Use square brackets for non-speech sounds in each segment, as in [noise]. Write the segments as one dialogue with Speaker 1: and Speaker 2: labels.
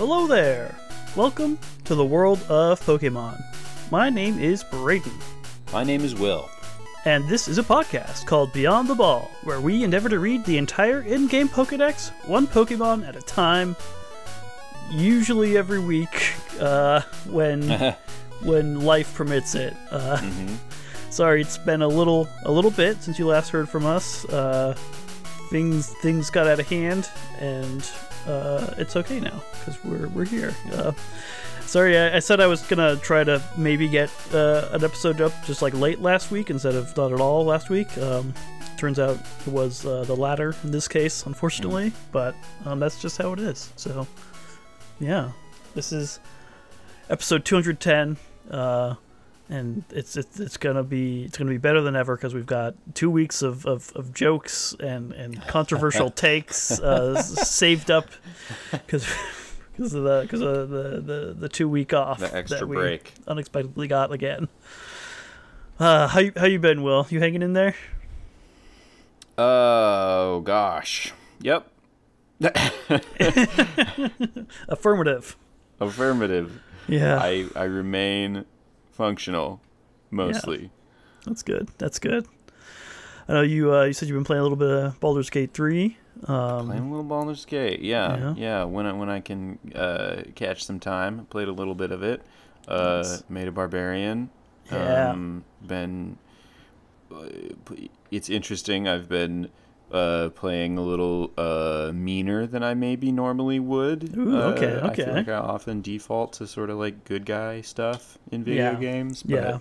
Speaker 1: Hello there! Welcome to the world of Pokemon. My name is Braden,
Speaker 2: My name is Will.
Speaker 1: and this is a podcast called Beyond the Ball, where we endeavor to read the entire in game Pokedex, one Pokemon at a time, usually every week, uh, when [laughs] when life permits it. Uh, [laughs] Sorry, it's been a little a little bit since you last heard from us. Uh, things things got out of hand, and uh, it's okay now because we're we're here. Uh, sorry, I, I said I was gonna try to maybe get uh, an episode up just like late last week instead of not at all last week. Um, turns out it was uh, the latter in this case, unfortunately. But um, that's just how it is. So yeah, this is episode 210. And it's, it's it's gonna be it's gonna be better than ever because we've got two weeks of, of, of jokes and, and controversial [laughs] takes uh, saved up because because of the because of the, the, the two week off
Speaker 2: The extra
Speaker 1: that we
Speaker 2: break.
Speaker 1: unexpectedly got again. Uh, how you, how you been, Will? You hanging in there?
Speaker 2: Oh gosh. Yep. [laughs] [laughs]
Speaker 1: Affirmative.
Speaker 2: Affirmative.
Speaker 1: Yeah,
Speaker 2: I I remain functional, mostly.
Speaker 1: that's good. That's good. I know you uh, you said you've been playing a little bit of Baldur's Gate three. Um,
Speaker 2: Playing a little Baldur's Gate. Yeah,
Speaker 1: Yeah.
Speaker 2: yeah. When I when I can uh, catch some time, played a little bit of it. Uh,
Speaker 1: Nice.
Speaker 2: Made a barbarian.
Speaker 1: Yeah.
Speaker 2: Um, been. uh, It's interesting. I've been. Uh, playing a little uh, meaner than I maybe normally would.
Speaker 1: Ooh,
Speaker 2: Uh,
Speaker 1: okay,
Speaker 2: I feel
Speaker 1: okay.
Speaker 2: like I often default to sort of like good guy stuff in video
Speaker 1: Yeah,
Speaker 2: games.
Speaker 1: yeah.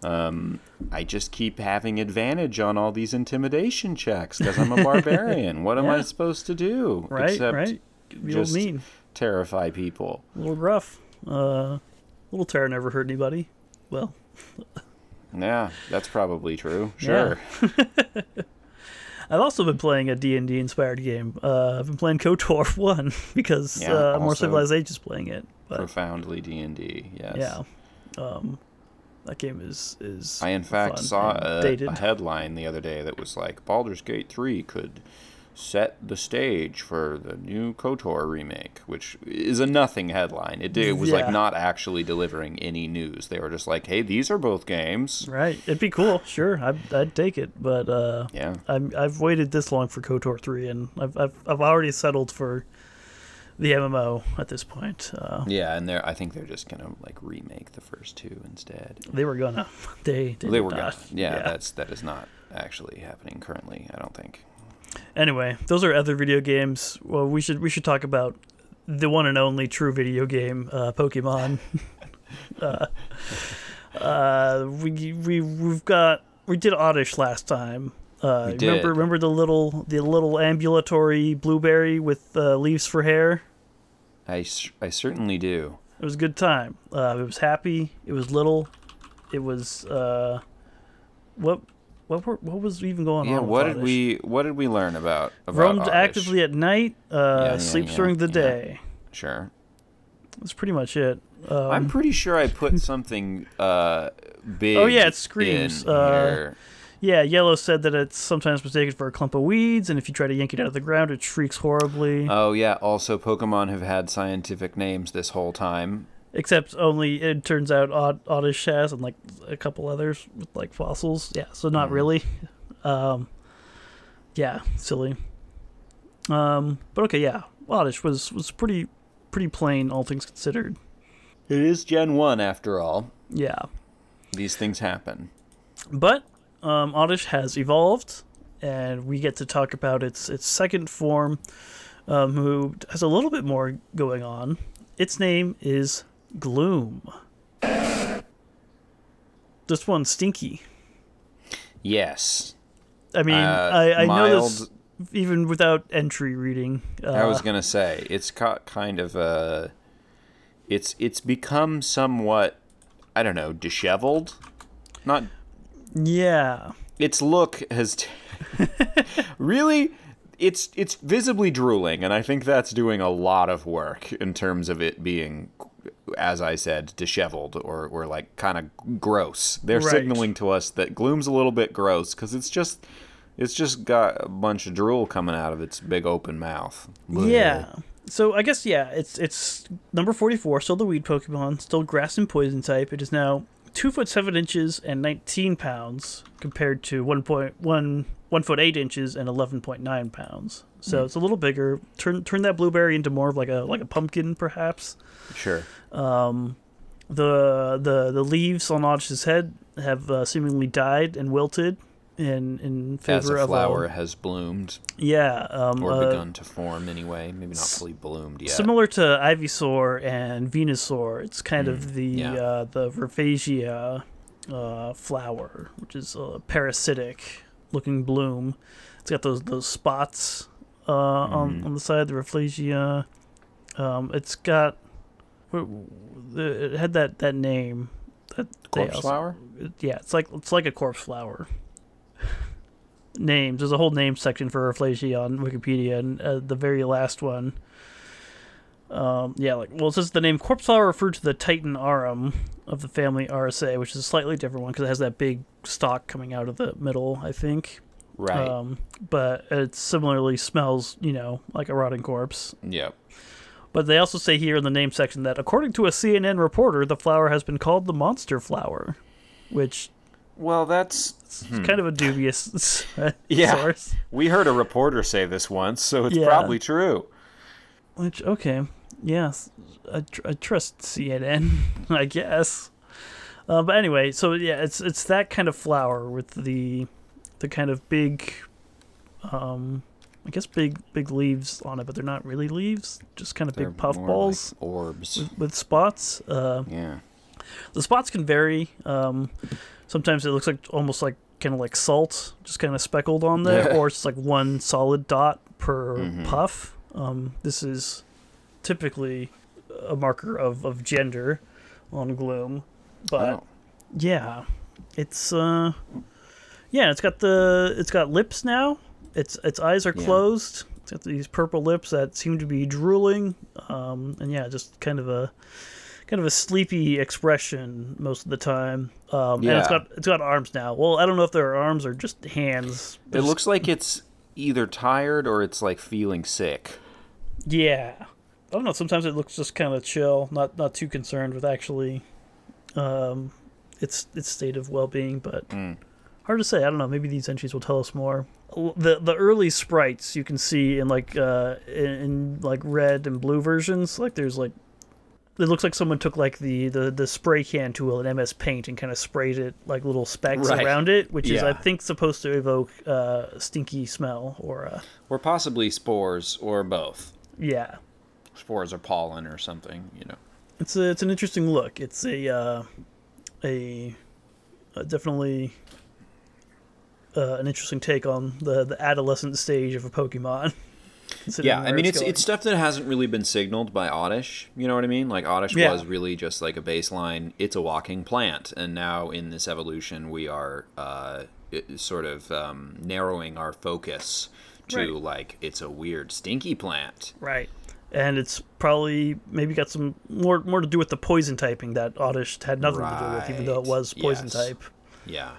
Speaker 2: But, um, I just keep having advantage on all these intimidation checks because I'm a [laughs] barbarian. what am I supposed to do?
Speaker 1: right,
Speaker 2: Except
Speaker 1: right.
Speaker 2: Just
Speaker 1: mean.
Speaker 2: terrify people.
Speaker 1: A little rough. Uh, little terror never hurt anybody. Well,
Speaker 2: Yeah, that's probably true. Sure. Yeah. [laughs]
Speaker 1: I've also been playing a D&D inspired game. Uh, I've been playing KOTOR [laughs] 1 because
Speaker 2: Yeah,
Speaker 1: uh, More Civilized Age is playing it. But
Speaker 2: Profoundly D and D. Yes.
Speaker 1: yeah, um, that game is is.
Speaker 2: I in fact saw a, a headline the other day that was like Baldur's Gate 3 could set the stage for the new KOTOR remake, which is a nothing headline. It did, it was
Speaker 1: Yeah.
Speaker 2: like not actually delivering any news. They were just like, "Hey, these are both games."
Speaker 1: Right, it'd be cool. Sure, I'd, I'd take it. But uh,
Speaker 2: Yeah.
Speaker 1: I'm, I've waited this long for KOTOR 3, and I've, I've I've already settled for the MMO at this point. Uh,
Speaker 2: Yeah, and they're I think they're just going to like remake the first two instead.
Speaker 1: they were gonna. They they,
Speaker 2: they were
Speaker 1: not.
Speaker 2: gonna. Yeah, that's that is not actually happening currently, I don't think.
Speaker 1: Anyway, those are other video games. Well, we should we should talk about the one and only true video game, uh, Pokemon. [laughs] uh, uh, we we we've got we did Oddish last time. Uh. Remember remember the little the little ambulatory blueberry with uh, leaves for hair.
Speaker 2: I I certainly do.
Speaker 1: It was a good time. Uh, it was happy. It was little. It was uh, what what were, what was even going
Speaker 2: Yeah,
Speaker 1: on? Yeah,
Speaker 2: what did we what did we learn about about
Speaker 1: roamed actively at night, uh,
Speaker 2: yeah,
Speaker 1: sleeps during the day.
Speaker 2: Sure.
Speaker 1: That's pretty much it. Um,
Speaker 2: I'm pretty sure I put something uh big.
Speaker 1: Oh, yeah, it screams, uh, yeah, Yellow said that it's sometimes mistaken for a clump of weeds, and if you try to yank it out of the ground, it shrieks horribly.
Speaker 2: Oh yeah. Also, Pokemon have had scientific names this whole time.
Speaker 1: Except only it turns out Odd, Oddish has, and like a couple others with like fossils. Yeah, so not
Speaker 2: Mhm.
Speaker 1: really. Um, yeah, silly. Um, but okay, yeah, Oddish was was pretty pretty plain, all things considered.
Speaker 2: It is Gen One after all.
Speaker 1: Yeah.
Speaker 2: These things happen.
Speaker 1: But um, Oddish has evolved, and we get to talk about its its second form, um, who has a little bit more going on. Its name is Gloom. This one's stinky.
Speaker 2: Yes.
Speaker 1: I mean,
Speaker 2: Uh,
Speaker 1: I, I know this
Speaker 2: mild-
Speaker 1: even without entry reading. Uh,
Speaker 2: I was gonna say it's ca- kind of uh It's it's become somewhat, I don't know, disheveled. Not
Speaker 1: yeah,
Speaker 2: its look has t- [laughs] really it's it's visibly drooling and i think that's doing a lot of work in terms of it being as i said disheveled or, or like kind of gross they're
Speaker 1: Right.
Speaker 2: signaling to us that gloom's a little bit gross because it's just it's just got a bunch of drool coming out of its big open mouth
Speaker 1: yeah. so I guess yeah, it's it's number forty four, still the weed Pokemon, still grass and poison type. It is now two foot seven inches and nineteen pounds compared to one point one one foot eight inches and eleven point nine pounds. So hmm. it's a little bigger. Turn turn that blueberry into more of like a like a pumpkin, perhaps.
Speaker 2: Sure.
Speaker 1: Um, the the the leaves on Oddish's head have uh, seemingly died and wilted in in favor
Speaker 2: As a
Speaker 1: of
Speaker 2: flower
Speaker 1: a,
Speaker 2: has bloomed
Speaker 1: yeah um,
Speaker 2: or
Speaker 1: uh,
Speaker 2: begun to form anyway, maybe not fully bloomed yet.
Speaker 1: similar to Ivysaur and Venusaur. It's kind of the
Speaker 2: yeah.
Speaker 1: uh, the Rafflesia uh, flower, which is a parasitic looking bloom. It's got those those spots uh, on on the side. The Rafflesia. Um, it's got. It had that, that name. That
Speaker 2: Corpse
Speaker 1: also-
Speaker 2: flower?
Speaker 1: yeah, it's like it's like a corpse flower. [laughs] Names. There's a whole name section for Rafflesia on Wikipedia, and uh, the very last one. Um, yeah, like well, it says the name corpse flower referred to the Titan arum of the family Araceae, which is a slightly different one because it has that big stalk coming out of the middle, I think.
Speaker 2: Right.
Speaker 1: Um, but it similarly smells, you know, like a rotting corpse.
Speaker 2: yep.
Speaker 1: But they also say here in the name section that according to a CNN reporter, the flower has been called the monster flower, which
Speaker 2: Well, that's
Speaker 1: is kind of a dubious [laughs]
Speaker 2: Yeah.
Speaker 1: source.
Speaker 2: we heard a reporter say this once, so it's
Speaker 1: Yeah.
Speaker 2: probably true.
Speaker 1: Which okay, yes, I, tr- I trust CNN, [laughs] I guess. Uh, but anyway, so yeah, it's it's that kind of flower with the the kind of big, um, I guess big big leaves on it, but they're not really leaves, just kind of
Speaker 2: They're
Speaker 1: big puff balls
Speaker 2: like orbs.
Speaker 1: with, with spots. Uh,
Speaker 2: Yeah.
Speaker 1: The spots can vary. Um, sometimes it looks like almost like kind of like salt, just kind of speckled on there,
Speaker 2: Yeah.
Speaker 1: or it's like one solid dot per
Speaker 2: Mhm.
Speaker 1: puff. Um, this is typically a marker of, of gender on Gloom, but
Speaker 2: Oh.
Speaker 1: yeah, it's uh, yeah, it's got the it's got lips now. Its its eyes are
Speaker 2: Yeah.
Speaker 1: closed. It's got these purple lips that seem to be drooling. Um, and yeah, just kind of a kind of a sleepy expression most of the time. Um, and it's got it's got arms now. Well, I don't know if they're arms or just hands.
Speaker 2: It looks like it's either tired or it's like feeling sick.
Speaker 1: Yeah, I don't know. Sometimes it looks just kind of chill, not not too concerned with actually, um, its its state of well being. But
Speaker 2: Mm.
Speaker 1: Hard to say. I don't know. Maybe these entries will tell us more. The the early sprites you can see in like uh in, in like red and blue versions. Like there's like it looks like someone took like the the, the spray can tool in MS Paint and kind of sprayed it like little specks
Speaker 2: Right.
Speaker 1: around it, which is I think supposed to evoke uh stinky smell or uh
Speaker 2: Or possibly spores or both.
Speaker 1: yeah.
Speaker 2: Spores or pollen or something, you know.
Speaker 1: It's a, it's an interesting look. It's a uh, a, uh definitely uh, an interesting take on the the adolescent stage of a Pokemon. [laughs]
Speaker 2: Yeah, I mean it's
Speaker 1: going.
Speaker 2: it's stuff that hasn't really been signaled by Oddish. You know what I mean? Like Oddish
Speaker 1: Yeah.
Speaker 2: was really just like a baseline. It's a walking plant, and now in this evolution, we are uh, it- sort of um, narrowing our focus to
Speaker 1: Right.
Speaker 2: like it's a weird stinky plant.
Speaker 1: right, and it's probably maybe got some more more to do with the poison typing that Oddish had nothing to do with, even though it was poison
Speaker 2: yes.
Speaker 1: type.
Speaker 2: Yeah.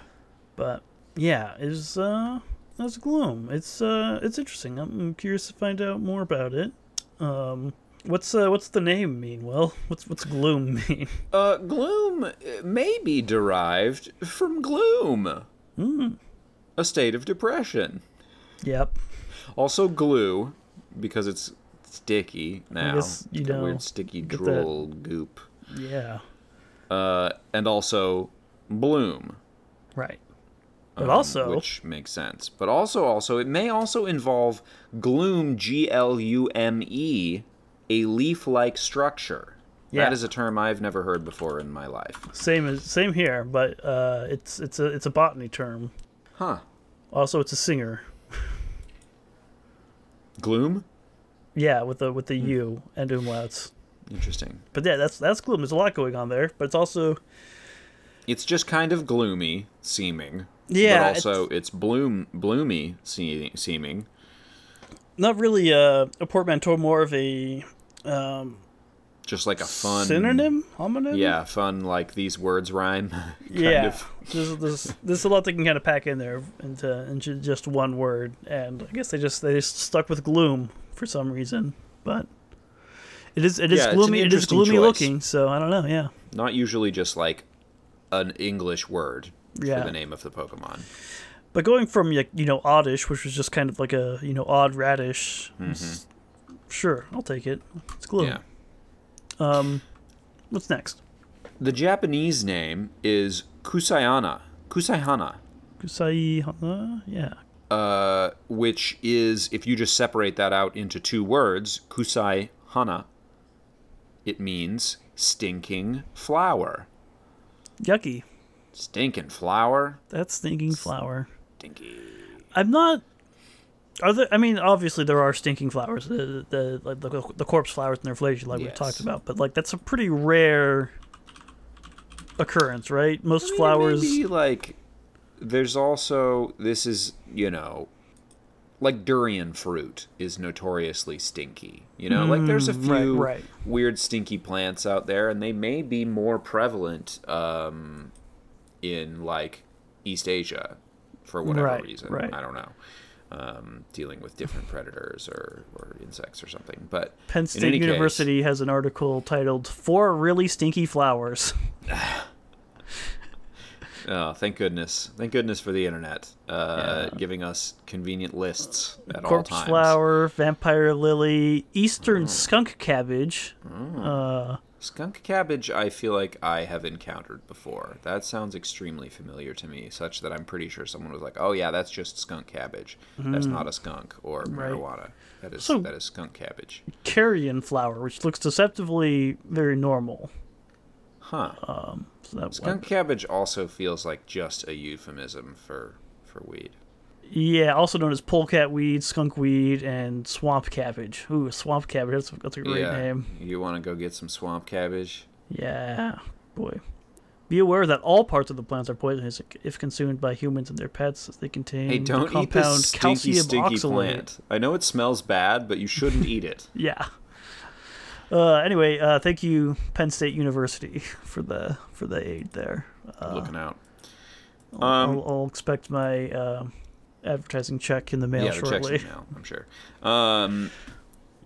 Speaker 1: But yeah, is uh that's gloom. It's uh it's interesting. I'm curious to find out more about it. Um, what's uh what's the name mean? Well, [laughs] what's what's gloom [laughs] mean?
Speaker 2: Uh, gloom uh, may be derived from gloom,
Speaker 1: Hmm.
Speaker 2: a state of depression.
Speaker 1: Yep.
Speaker 2: Also, glue because it's sticky now.
Speaker 1: you know,
Speaker 2: weird sticky
Speaker 1: get that-
Speaker 2: drool goop.
Speaker 1: Yeah.
Speaker 2: Uh, and also bloom.
Speaker 1: Right. But
Speaker 2: um,
Speaker 1: also,
Speaker 2: which makes sense. But also, also, it may also involve gloom, G L U M E, a leaf-like structure.
Speaker 1: Yeah.
Speaker 2: That is a term I've never heard before in my life.
Speaker 1: same as same here, but uh, it's it's a it's a botany term.
Speaker 2: Huh?
Speaker 1: Also, it's a singer.
Speaker 2: Gloom.
Speaker 1: Yeah, with the with the
Speaker 2: Hmm.
Speaker 1: U and umlauts.
Speaker 2: Interesting.
Speaker 1: But yeah, that's that's glume. There's a lot going on there, but it's also
Speaker 2: It's just kind of gloomy seeming.
Speaker 1: Yeah,
Speaker 2: But also, it's, bloom bloomy seeming.
Speaker 1: not really a, a portmanteau, more of a um,
Speaker 2: Just like a fun
Speaker 1: synonym, homonym.
Speaker 2: Yeah, fun. Like these words rhyme. [laughs] kind
Speaker 1: yeah.
Speaker 2: of.
Speaker 1: There's, there's there's a lot they can kind of pack in there into into just one word, and I guess they just they just stuck with gloom for some reason. But It is it is
Speaker 2: Yeah,
Speaker 1: gloomy. It is gloomy
Speaker 2: choice.
Speaker 1: looking. So I don't know. Yeah.
Speaker 2: Not usually just like an English word
Speaker 1: Yeah.
Speaker 2: for the name of the Pokemon.
Speaker 1: But going from like you know oddish, which was just kind of like a you know odd radish. s- Sure, I'll take it. It's gloom.
Speaker 2: Yeah.
Speaker 1: Um, what's next?
Speaker 2: The Japanese name is Kusayana. Kusaihana.
Speaker 1: Kusai. Uh, yeah.
Speaker 2: uh, which is if you just separate that out into two words, kusai hana, it means stinking flower.
Speaker 1: Yucky.
Speaker 2: Stinking flower.
Speaker 1: That's stinking flower.
Speaker 2: Stinky.
Speaker 1: I'm not. Are there? I mean, obviously there are stinking flowers, the the like the, the corpse flowers in their Rafflesia, like we talked about. But like that's a pretty rare occurrence, right? Most
Speaker 2: I mean,
Speaker 1: flowers.
Speaker 2: Maybe like there's also this is you know like durian fruit is notoriously stinky. You know, like there's a
Speaker 1: Mm, right,
Speaker 2: few
Speaker 1: right.
Speaker 2: weird stinky plants out there, and they may be more prevalent um, in like East Asia for whatever
Speaker 1: Right,
Speaker 2: reason.
Speaker 1: right.
Speaker 2: I don't know. Um, dealing with different predators or, or insects or something. But
Speaker 1: Penn State
Speaker 2: any case-
Speaker 1: University has an article titled Four Really Stinky Flowers. [sighs] [laughs]
Speaker 2: Oh, thank goodness! Thank goodness for the internet, uh, giving us convenient lists at all
Speaker 1: Corpse
Speaker 2: times.
Speaker 1: flower, vampire lily, eastern
Speaker 2: Mm.
Speaker 1: skunk cabbage. Uh,
Speaker 2: Skunk cabbage, I feel like I have encountered before. That sounds extremely familiar to me, such that I'm pretty sure someone was like, "Oh yeah, that's just skunk cabbage. That's not a skunk or
Speaker 1: Mm. Right.
Speaker 2: marijuana. That is
Speaker 1: So-
Speaker 2: that is skunk cabbage."
Speaker 1: carrion flower, which looks deceptively very normal.
Speaker 2: Huh.
Speaker 1: Um, so that
Speaker 2: skunk cabbage also feels like just a euphemism for for weed.
Speaker 1: Yeah, also known as polecat weed, skunk weed, and swamp cabbage. Ooh, swamp cabbage. That's, that's a great
Speaker 2: yeah.
Speaker 1: name.
Speaker 2: You want to go get some swamp cabbage?
Speaker 1: Yeah, boy. Be aware that all parts of the plants are poisonous if consumed by humans and their pets, as they contain
Speaker 2: Hey,
Speaker 1: the
Speaker 2: don't eat
Speaker 1: compound
Speaker 2: this stinky,
Speaker 1: calcium
Speaker 2: stinky
Speaker 1: oxalate.
Speaker 2: plant. I know it smells bad, but you shouldn't eat it. [laughs]
Speaker 1: Yeah. Uh, anyway, uh, thank you, Penn State University, [laughs] for the for the aid there. Uh,
Speaker 2: Looking out. Um,
Speaker 1: I'll, I'll expect my uh, advertising check in the mail
Speaker 2: yeah,
Speaker 1: shortly.
Speaker 2: the mail, I'm sure. Um,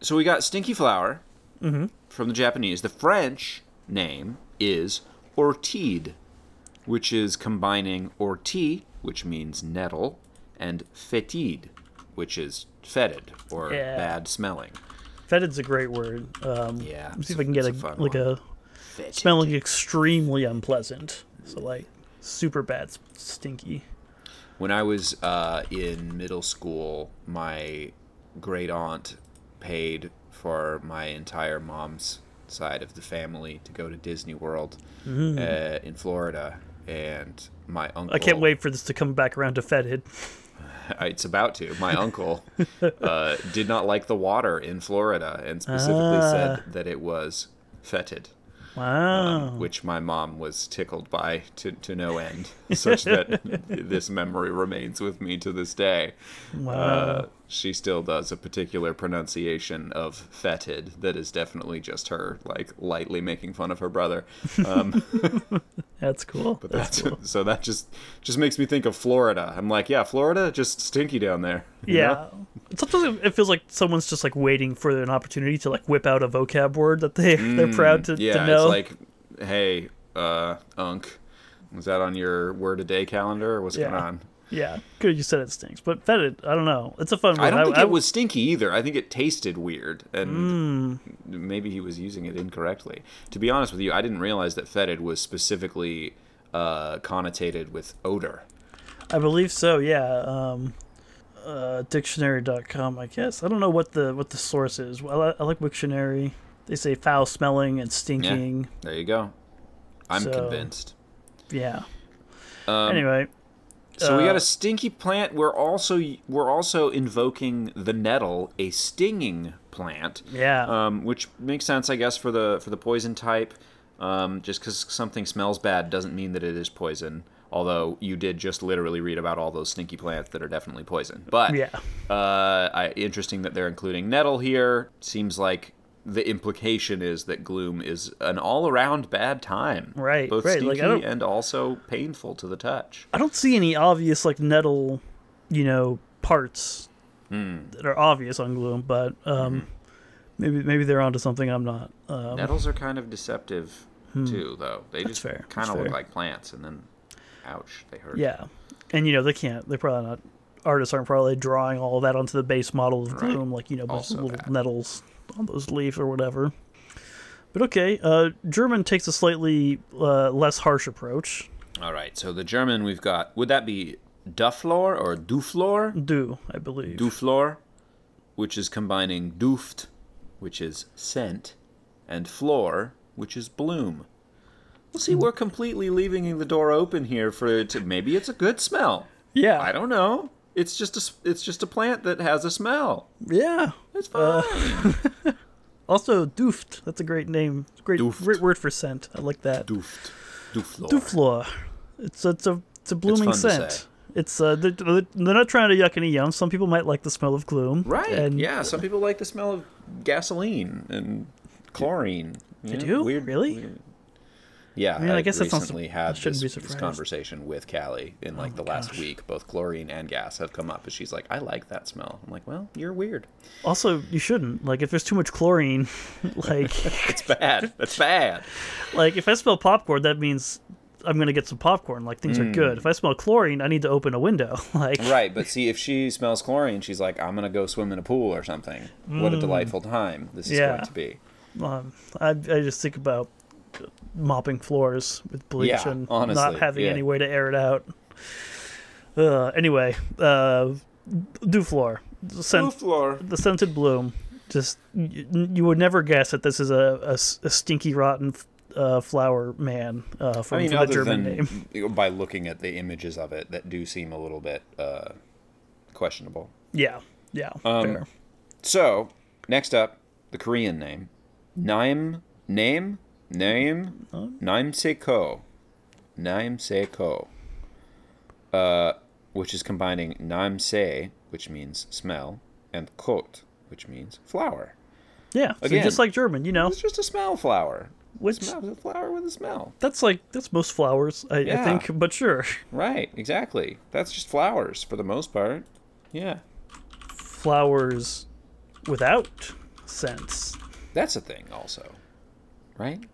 Speaker 2: so we got stinky flower
Speaker 1: Mm-hmm.
Speaker 2: from the Japanese. The French name is ortide, which is combining ortie, which means nettle, and fetide, which is fetid or
Speaker 1: Yeah.
Speaker 2: bad smelling.
Speaker 1: Fetid's a great word. Um,
Speaker 2: Yeah,
Speaker 1: see if I can get a,
Speaker 2: a
Speaker 1: like
Speaker 2: one.
Speaker 1: a
Speaker 2: Fetid.
Speaker 1: smelling extremely unpleasant. So like super bad, stinky.
Speaker 2: When I was uh, in middle school, my great aunt paid for my entire mom's side of the family to go to Disney World uh, in Florida, and my uncle.
Speaker 1: I can't wait for this to come back around to fetid. [laughs] [laughs]
Speaker 2: It's about to. My uncle uh, did not like the water in Florida, and specifically
Speaker 1: Ah.
Speaker 2: said that it was fetid.
Speaker 1: Wow.
Speaker 2: um, which my mom was tickled by to, to no end, [laughs] such that [laughs] this memory remains with me to this day.
Speaker 1: wow.
Speaker 2: Uh, she still does a particular pronunciation of fetid that is definitely just her, like lightly making fun of her brother. Um, [laughs]
Speaker 1: that's cool.
Speaker 2: but
Speaker 1: that's,
Speaker 2: that's
Speaker 1: cool.
Speaker 2: so that just just makes me think of Florida. I'm like, yeah, Florida, just stinky down there.
Speaker 1: Yeah.
Speaker 2: know?
Speaker 1: Sometimes it- feels like someone's just like waiting for an opportunity to like whip out a vocab word that they they're proud to,
Speaker 2: Mm, yeah,
Speaker 1: to know.
Speaker 2: it's like, hey, uh, Unk, was that on your word a day calendar? Or what's going on?
Speaker 1: Yeah, good. You said it stinks, but fetid. I don't know. It's a fun word.
Speaker 2: I don't think
Speaker 1: I,
Speaker 2: it was stinky either. I think it tasted weird, and
Speaker 1: Mm.
Speaker 2: maybe he was using it incorrectly. To be honest with you, I didn't realize that fetid was specifically uh, connotated with odor.
Speaker 1: I believe so. Yeah. Um, uh, dictionary.com. I guess I don't know what the what the source is. Well, I, I like Wiktionary. They say foul smelling and stinking.
Speaker 2: There you go. I'm
Speaker 1: So-
Speaker 2: convinced.
Speaker 1: Yeah.
Speaker 2: Um,
Speaker 1: anyway,
Speaker 2: So we got
Speaker 1: Uh,
Speaker 2: a stinky plant. We're also we're also invoking the nettle, a stinging plant,
Speaker 1: yeah.
Speaker 2: um, which makes sense, I guess, for the for the poison type. Um, just because something smells bad doesn't mean that it is poison. Although you did just literally read about all those stinky plants that are definitely poison. But
Speaker 1: yeah.
Speaker 2: uh, I, interesting that they're including nettle here. Seems like the implication is that gloom is an all-around bad time,
Speaker 1: Right,
Speaker 2: Both
Speaker 1: right,
Speaker 2: stinky
Speaker 1: like,
Speaker 2: and also painful to the touch.
Speaker 1: I don't see any obvious like nettle, you know, parts
Speaker 2: Hmm.
Speaker 1: that are obvious on Gloom, but um, maybe maybe they're onto something I'm not. Um,
Speaker 2: Nettles are kind of deceptive too, though. They
Speaker 1: That's
Speaker 2: just
Speaker 1: fair,
Speaker 2: kind of look
Speaker 1: fair.
Speaker 2: like plants, and then, ouch, they hurt.
Speaker 1: yeah, and you know they can't. They're probably not. Artists aren't probably drawing all that onto the base model of
Speaker 2: Right.
Speaker 1: Gloom, like you know,
Speaker 2: Also
Speaker 1: little
Speaker 2: that.
Speaker 1: nettles on those leaves or whatever. But okay, uh, German takes a slightly uh, less harsh approach.
Speaker 2: All right. So the German we've got would that be Duflor or Duflor?
Speaker 1: Do I believe?
Speaker 2: Duflor, which is combining Duft, which is scent, and Flor, which is bloom. Well, see, we're completely leaving the door open here for it to maybe it's a good smell.
Speaker 1: yeah,
Speaker 2: I don't know. It's just a it's just a plant that has a smell.
Speaker 1: yeah.
Speaker 2: It's fine. [laughs]
Speaker 1: Also, Duft. That's a great name. Great,
Speaker 2: Duft.
Speaker 1: great word for scent. I like that.
Speaker 2: Duft, Duflor.
Speaker 1: Duflor. It's it's a it's a blooming
Speaker 2: to
Speaker 1: scent. It's uh they're, they're not trying to yuck any yum. Some people might like the smell of gloom.
Speaker 2: Right.
Speaker 1: And
Speaker 2: yeah. Some people like the smell of gasoline and chlorine. You
Speaker 1: They do? Really?
Speaker 2: Yeah, I,
Speaker 1: mean, I guess that's not
Speaker 2: recently
Speaker 1: sup-
Speaker 2: had this, this.
Speaker 1: Oh
Speaker 2: conversation with Callie in like the last week. Both chlorine and gas have come up, and she's like, "I like that smell." I'm like, "Well, you're weird.
Speaker 1: Also, you shouldn't like if there's too much chlorine. [laughs] Like [laughs]
Speaker 2: It's bad. It's bad."
Speaker 1: like if I smell popcorn, that means I'm gonna get some popcorn. Like things are good. If I smell chlorine, I need to open a window. [laughs] like.
Speaker 2: Right, but see, if she smells chlorine, she's like, "I'm gonna go swim in a pool or something." What a delightful time this is
Speaker 1: Mm. Yeah.
Speaker 2: going to be.
Speaker 1: um, I I just think about mopping floors with bleach
Speaker 2: Yeah,
Speaker 1: and
Speaker 2: honestly,
Speaker 1: not having
Speaker 2: yeah.
Speaker 1: any way to air it out. Uh, anyway, uh, Duflor, scent,
Speaker 2: Floor.
Speaker 1: the scented bloom. Just you, you would never guess that this is a a stinky rotten uh, flower man uh, from,
Speaker 2: I mean,
Speaker 1: from the German
Speaker 2: than
Speaker 1: name. [laughs]
Speaker 2: by looking at the images of it, that do seem a little bit uh, questionable.
Speaker 1: Yeah, yeah,
Speaker 2: Um,
Speaker 1: fair.
Speaker 2: So, next up, the Korean name. Naim, name, name, Naim Seko. Naim Seko. Uh, which is combining Naim Se, which means smell, and Kot, which means flower.
Speaker 1: Yeah, so
Speaker 2: again,
Speaker 1: just like German, you know,
Speaker 2: It's just a smell flower.
Speaker 1: which
Speaker 2: a flower with a smell.
Speaker 1: that's like that's most flowers, I, I think. But sure,
Speaker 2: Right, exactly. That's just flowers for the most part. Yeah.
Speaker 1: flowers without scents.
Speaker 2: That's a thing also. Right?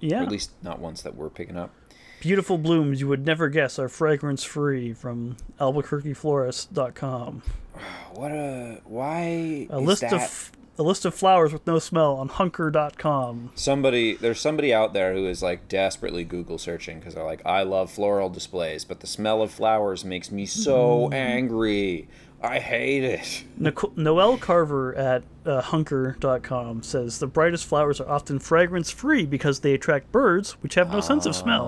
Speaker 1: Yeah,
Speaker 2: Or at least not ones that we're picking up.
Speaker 1: beautiful blooms you would never guess are fragrance free from AlbuquerqueFlorist.com. [sighs]
Speaker 2: What a why
Speaker 1: A
Speaker 2: is
Speaker 1: list
Speaker 2: that?
Speaker 1: of a list of flowers with no smell on Hunker.com.
Speaker 2: somebody there's somebody out there who is like desperately Google searching because they're like I love floral displays, but the smell of flowers makes me so mm. angry. I hate it.
Speaker 1: Nico- Noelle Carver at uh, Hunker.com says the brightest flowers are often fragrance free because they attract birds, which have no sense of smell.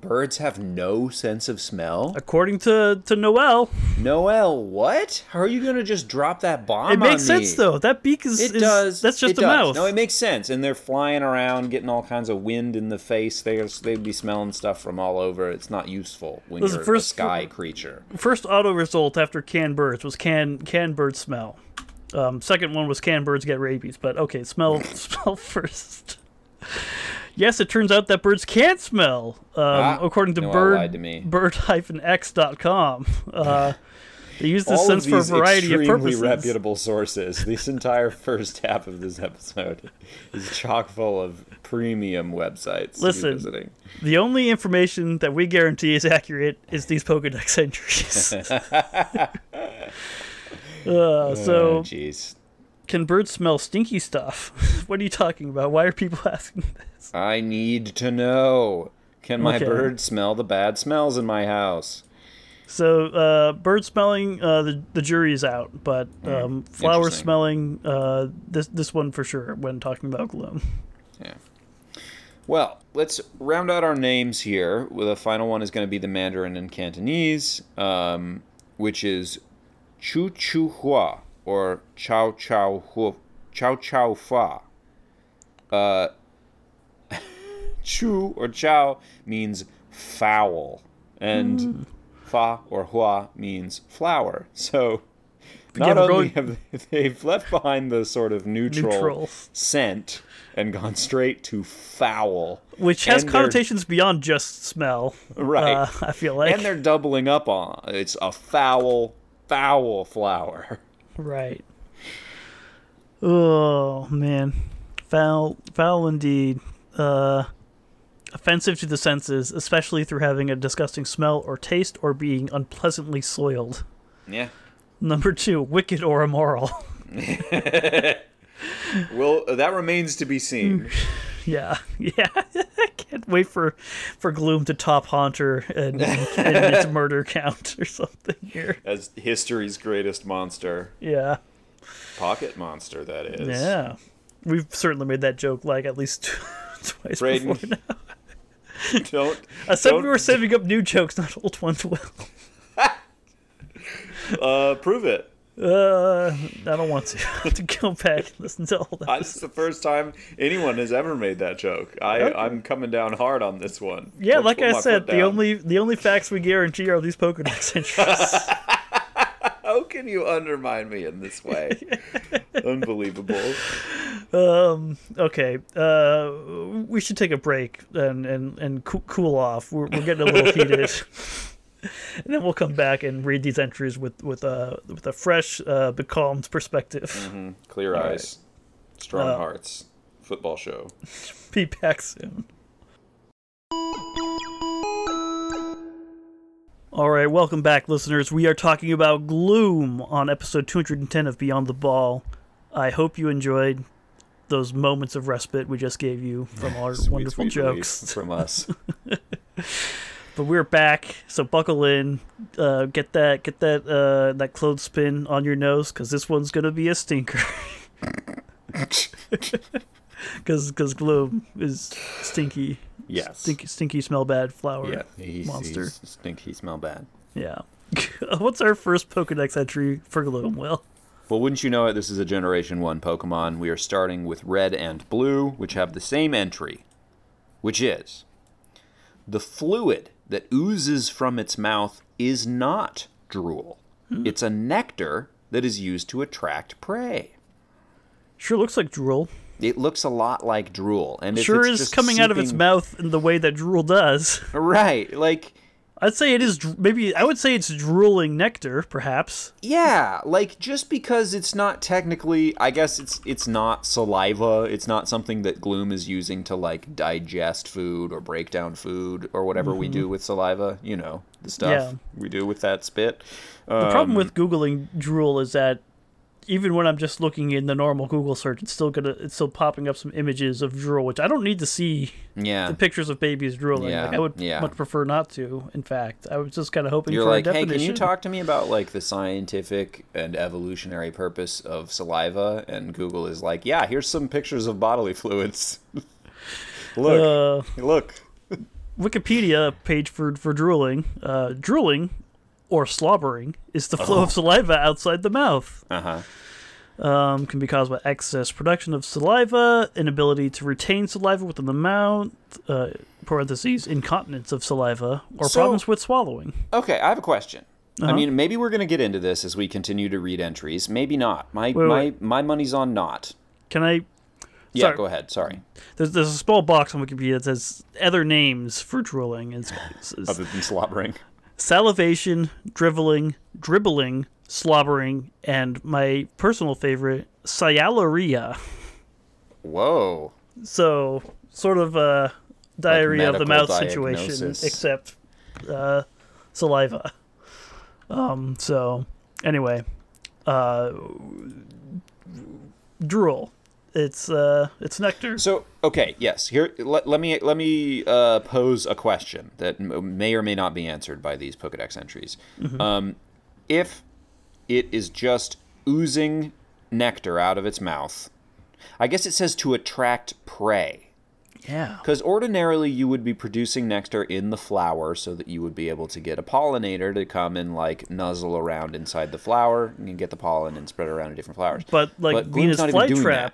Speaker 2: Birds have no sense of smell.
Speaker 1: According to, to Noelle,
Speaker 2: Noel, what? How are you gonna just drop that bomb?
Speaker 1: it makes
Speaker 2: on me?
Speaker 1: sense though. That beak is,
Speaker 2: It
Speaker 1: is-
Speaker 2: does.
Speaker 1: That's just
Speaker 2: it
Speaker 1: a
Speaker 2: does.
Speaker 1: mouth.
Speaker 2: No, it makes sense. And they're flying around, getting all kinds of wind in the face. They they'd be smelling stuff from all over. It's not useful when you're
Speaker 1: first-
Speaker 2: a sky creature.
Speaker 1: First auto result after canned birds was can can birds smell. Um, second one was can birds get rabies. But okay, smell [laughs] smell first. Yes, it turns out that birds can't smell, um,
Speaker 2: Ah,
Speaker 1: according to
Speaker 2: Noelle
Speaker 1: bird
Speaker 2: lied to me.
Speaker 1: bird-x.com. Uh, they use this
Speaker 2: all
Speaker 1: sense for a variety of
Speaker 2: extremely
Speaker 1: purposes.
Speaker 2: reputable sources. This entire [laughs] first half of this episode is chock full of premium websites.
Speaker 1: Listen.
Speaker 2: visiting.
Speaker 1: The only information that we guarantee is accurate is these Pokedex entries. [laughs] uh, so,
Speaker 2: Oh, jeez.
Speaker 1: Can birds smell stinky stuff? [laughs] what are you talking about? Why are people [laughs] asking this?
Speaker 2: I need to know. Can my
Speaker 1: Okay.
Speaker 2: bird smell the bad smells in my house?
Speaker 1: So, uh, bird smelling, uh, the the jury is out, but um, flower
Speaker 2: Hmm.
Speaker 1: Smelling, uh, this this one for sure. When talking about gloom,
Speaker 2: Yeah. Well, let's round out our names here. The final one is going to be the Mandarin and Cantonese, um, which is Chu Chu Hua or Chao Chao Hua, Chao Chao Fa. Uh, [laughs] Chu or Chao means foul, and Fa or Hua means flower. So. Not
Speaker 1: we're
Speaker 2: only
Speaker 1: going-
Speaker 2: have [laughs] they've left behind the sort of neutral,
Speaker 1: Neutral.
Speaker 2: scent and gone straight to foul,
Speaker 1: which has connotations beyond just smell.
Speaker 2: Right.
Speaker 1: Uh, [laughs] I feel like.
Speaker 2: and they're doubling up on it's a foul, foul flower.
Speaker 1: Right. Oh man, foul, foul indeed. Uh, offensive to the senses, especially through having a disgusting smell or taste or being unpleasantly soiled.
Speaker 2: Yeah.
Speaker 1: Number two, wicked or immoral. [laughs]
Speaker 2: Well, that remains to be seen. [laughs]
Speaker 1: yeah, [laughs] yeah. I can't wait for for Gloom to top Haunter and, and its murder count [laughs] or something here.
Speaker 2: As history's greatest monster.
Speaker 1: Yeah,
Speaker 2: Pocket monster, that is.
Speaker 1: yeah. We've certainly made that joke like at least [laughs] twice
Speaker 2: Braden,
Speaker 1: before now.
Speaker 2: don't.
Speaker 1: I said
Speaker 2: don't,
Speaker 1: we were saving up new jokes, not old ones. Will.
Speaker 2: Uh, prove it.
Speaker 1: Uh, I don't want to. [laughs] To go back and listen to all that.
Speaker 2: I, this is the first time anyone has ever made that joke. I,
Speaker 1: Okay.
Speaker 2: I'm coming down hard on this one.
Speaker 1: Yeah,
Speaker 2: Let's
Speaker 1: like I said, the only the only facts we guarantee are these Pokedex [laughs] entries.
Speaker 2: How can you undermine me in this way? [laughs] Unbelievable.
Speaker 1: um, okay, uh, we should take a break and and and coo- cool off. We're we're getting a little heated. [laughs] And then we'll come back and read these entries with with a with a fresh, uh, becalmed perspective.
Speaker 2: Clear
Speaker 1: All
Speaker 2: eyes, strong
Speaker 1: Uh,
Speaker 2: hearts. Football show. [laughs]
Speaker 1: Be back soon. All right, welcome back, listeners. We are talking about Gloom on episode 210 of Beyond the Ball. I hope you enjoyed those moments of respite we just gave you from [laughs] our
Speaker 2: Sweet,
Speaker 1: wonderful jokes.
Speaker 2: from us.
Speaker 1: But we're back, so buckle in. Uh, get that, get that, uh, that clothespin on your nose, because this one's gonna be a stinker. [laughs] Because because Gloom is stinky.
Speaker 2: yes.
Speaker 1: Stinky, stinky, smell bad flower.
Speaker 2: yeah. He's,
Speaker 1: monster.
Speaker 2: He's, stink. He smell bad.
Speaker 1: Yeah. [laughs] What's our first Pokedex entry for Gloom? Well,
Speaker 2: Well, wouldn't you know it? This is a Generation 1 Pokemon. We are starting with Red and Blue, which have the same entry, which is the fluid that oozes from its mouth is not drool. Hmm. It's a nectar that is used to attract prey.
Speaker 1: sure looks like drool.
Speaker 2: It looks a lot like drool, and
Speaker 1: Sure
Speaker 2: it's
Speaker 1: is
Speaker 2: just
Speaker 1: coming out of its mouth in the way that drool does. [laughs]
Speaker 2: Right, like
Speaker 1: I'd say it is. Maybe I would say it's drooling nectar, perhaps.
Speaker 2: Yeah, like just because it's not technically, I guess it's it's not saliva. It's not something that Gloom is using to like digest food or break down food or whatever we do with saliva. You know, the stuff
Speaker 1: Yeah.
Speaker 2: we do with that spit.
Speaker 1: The problem
Speaker 2: Um,
Speaker 1: with googling drool is that even when I'm just looking in the normal Google search, it's still gonna it's still popping up some images of drool, which I don't need to see
Speaker 2: yeah,
Speaker 1: the pictures of babies drooling.
Speaker 2: Yeah,
Speaker 1: like I would
Speaker 2: yeah.
Speaker 1: much prefer not to. In fact, I was just kind of hoping
Speaker 2: you're
Speaker 1: for
Speaker 2: like,
Speaker 1: a
Speaker 2: hey,
Speaker 1: definition.
Speaker 2: can you talk to me about like the scientific and evolutionary purpose of saliva? And Google is like, yeah, here's some pictures of bodily fluids. [laughs] look,
Speaker 1: Uh,
Speaker 2: look.
Speaker 1: Wikipedia page for for drooling. Uh, drooling, or slobbering, is the flow
Speaker 2: Oh.
Speaker 1: of saliva outside the mouth.
Speaker 2: Uh huh.
Speaker 1: Um, can be caused by excess production of saliva, inability to retain saliva within the mouth, uh, parentheses, incontinence of saliva, or
Speaker 2: So-
Speaker 1: problems with swallowing.
Speaker 2: Okay, I have a question. I
Speaker 1: Uh-huh.
Speaker 2: mean, maybe we're going to get into this as we continue to read entries. Maybe not. My
Speaker 1: Wait,
Speaker 2: my
Speaker 1: wait.
Speaker 2: my money's on not.
Speaker 1: Can I?
Speaker 2: Yeah,
Speaker 1: Sorry.
Speaker 2: go ahead. Sorry.
Speaker 1: There's, there's a small box on Wikipedia that says other names for drooling. It's- it's
Speaker 2: Other than slobbering.
Speaker 1: Salivation, driveling, dribbling, slobbering, and my personal favorite, sialorrhea.
Speaker 2: Whoa.
Speaker 1: So, sort of a diarrhea of the mouth situation, except uh, saliva. Um. So, anyway, uh, drool. It's uh, it's nectar.
Speaker 2: So okay, yes. Here, let, let me let me uh, pose a question that may or may not be answered by these Pokedex entries.
Speaker 1: Mm-hmm.
Speaker 2: Um, if it is just oozing nectar out of its mouth, I guess it says to attract prey.
Speaker 1: Yeah.
Speaker 2: Because ordinarily you would be producing nectar in the flower so that you would be able to get a pollinator to come and like nuzzle around inside the flower and get the pollen and spread around to different flowers.
Speaker 1: But like
Speaker 2: But
Speaker 1: Venus flytrap,